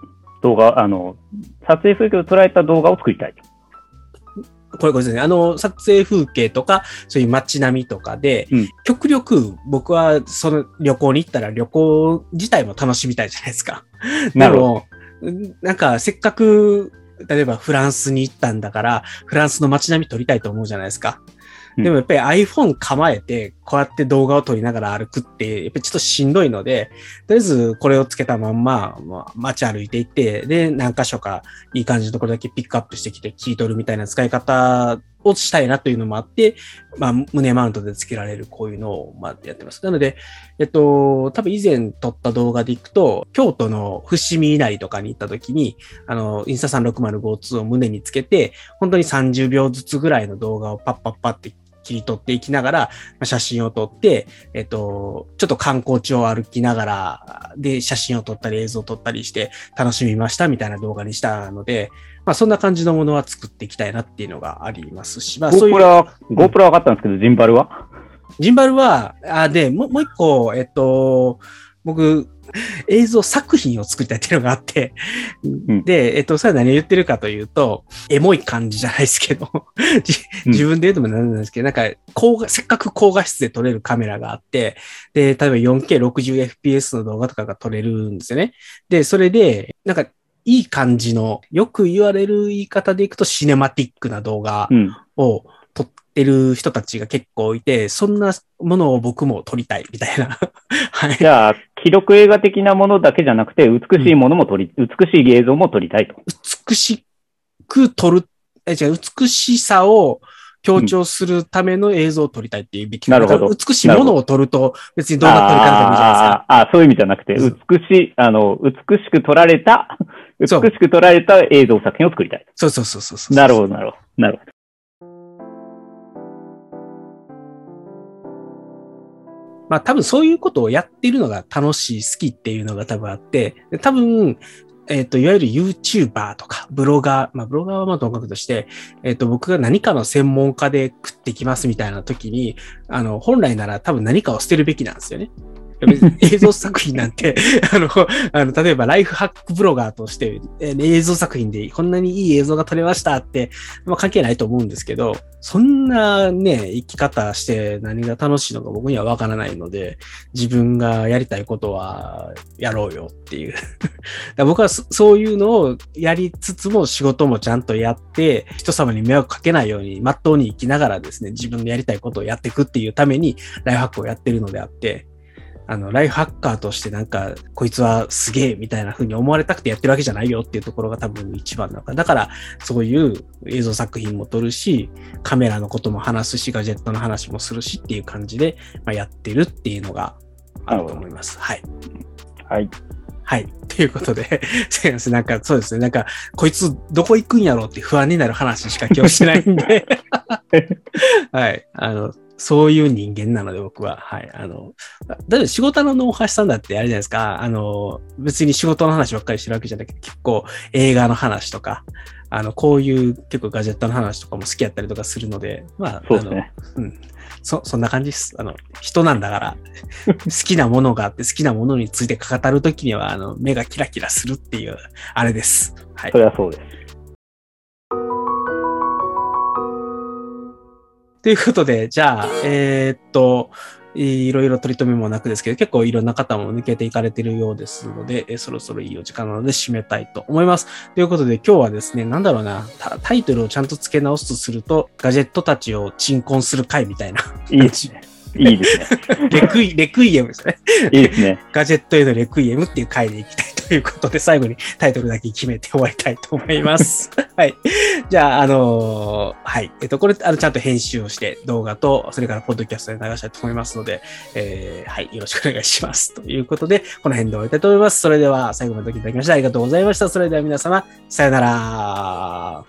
動画、あの、撮影風景を捉えた動画を作りたい。これこれですね。あの、撮影風景とか、そういう街並みとかで、うん、極力僕はその旅行に行ったら旅行自体も楽しみたいじゃないですか。なるほど。なんかせっかく、例えばフランスに行ったんだから、フランスの街並み撮りたいと思うじゃないですか。でもやっぱり iPhone 構えて、こうやって動画を撮りながら歩くって、やっぱりちょっとしんどいので、とりあえずこれをつけたまんま、まあ、街歩いていって、で、何箇所かいい感じのところだけピックアップしてきて、切り取るみたいな使い方をしたいなというのもあって、まあ、胸マウントでつけられるこういうのを、やってます。なので、えっと、多分以前撮った動画でいくと、京都の伏見稲荷とかに行った時に、あの、インスタ3605-2を胸につけて、本当に30秒ずつぐらいの動画をパッパッパって切り取っていきながら、写真を撮って、えっと、ちょっと観光地を歩きながら、で、写真を撮ったり映像を撮ったりして楽しみましたみたいな動画にしたので、まあそんな感じのものは作っていきたいなっていうのがありますし、まあそういう。GoPro は、GoPro は分かったんですけど、ジンバルは？ジンバルは、あ、で、もう一個、えっと、僕、映像作品を作りたいっていうのがあって、うん、で、えっと、それは何を言ってるかというと、エモい感じじゃないですけど、自分で言うともなんですけど、なんか、高画、せっかく高画質で撮れるカメラがあって、で、例えば 4K60fps の動画とかが撮れるんですよね。で、それで、なんか、いい感じの、よく言われる言い方でいくとシネマティックな動画を撮ってる人たちが結構いて、そんなものを僕も撮りたいみたいな。はい。じゃあ、記録映画的なものだけじゃなくて、美しいものも撮り、うん、美しい映像も撮りたいと。美しく撮る、え、じゃ美しさを強調するための映像を撮りたいっていうべき、なるほど。美しいものを撮ると、別に動画撮り方でもいいじゃないですか。ああ、そういう意味じゃなくて、美しい、あの、美しく撮られた、美しく撮られた映像作品を作りたい。そうそうそうそうなるほど、なるほど。なるほど。まあ多分そういうことをやってるのが楽しい、好きっていうのが多分あって、多分、えっ、ー、と、いわゆる YouTuber とか、ブロガー、まあ、ブロガーはまあともかくとして、えっ、ー、と、僕が何かの専門家で食ってきますみたいな時に、あの、本来なら多分何かを捨てるべきなんですよね。映像作品なんて あの、あの、例えばライフハックブロガーとして、えー、映像作品でこんなにいい映像が撮れましたって、まあ、関係ないと思うんですけど、そんなね、生き方して何が楽しいのか僕にはわからないので、自分がやりたいことはやろうよっていう。だ僕はそういうのをやりつつも仕事もちゃんとやって、人様に迷惑かけないように、まっとうに生きながらですね、自分のやりたいことをやっていくっていうために、ライフハックをやってるのであって、あの、ライフハッカーとしてなんか、こいつはすげえみたいな風に思われたくてやってるわけじゃないよっていうところが多分一番なのか。だから、そういう映像作品も撮るし、カメラのことも話すし、ガジェットの話もするしっていう感じで、まあ、やってるっていうのがあると思います。はい。はい。はい。ということで、先生、なんかそうですね、なんか、こいつどこ行くんやろうって不安になる話しか今日してないんで はい。あの、そういう人間なので僕は。はい。あの、だって仕事の大橋さんだってあれじゃないですか。あの、別に仕事の話ばっかりしてるわけじゃなくて、結構映画の話とか、あの、こういう結構ガジェットの話とかも好きやったりとかするので、まあ、そうですね。うん。そ、そんな感じです。あの、人なんだから、好きなものがあって好きなものについて語るときには、あの、目がキラキラするっていう、あれです。はい。それはそうです。ということで、じゃあ、えー、っと、いろいろ取り留めもなくですけど、結構いろんな方も抜けていかれているようですので、えそろそろいいお時間なので締めたいと思います。ということで今日はですね、なんだろうな、タイトルをちゃんと付け直すとすると、ガジェットたちを鎮魂する回みたいな。いいですね。いいですね。レクイ、レクイエムですね。いいですね。ガジェットへのレクイエムっていう回でいきたいということで、最後にタイトルだけ決めて終わりたいと思います。はい。じゃあ、あのー、はい。えっと、これ、あの、ちゃんと編集をして、動画と、それからポッドキャストで流したいと思いますので、えー、はい。よろしくお願いします。ということで、この辺で終わりたいと思います。それでは、最後までおきいただきましてありがとうございました。それでは皆様、さよなら。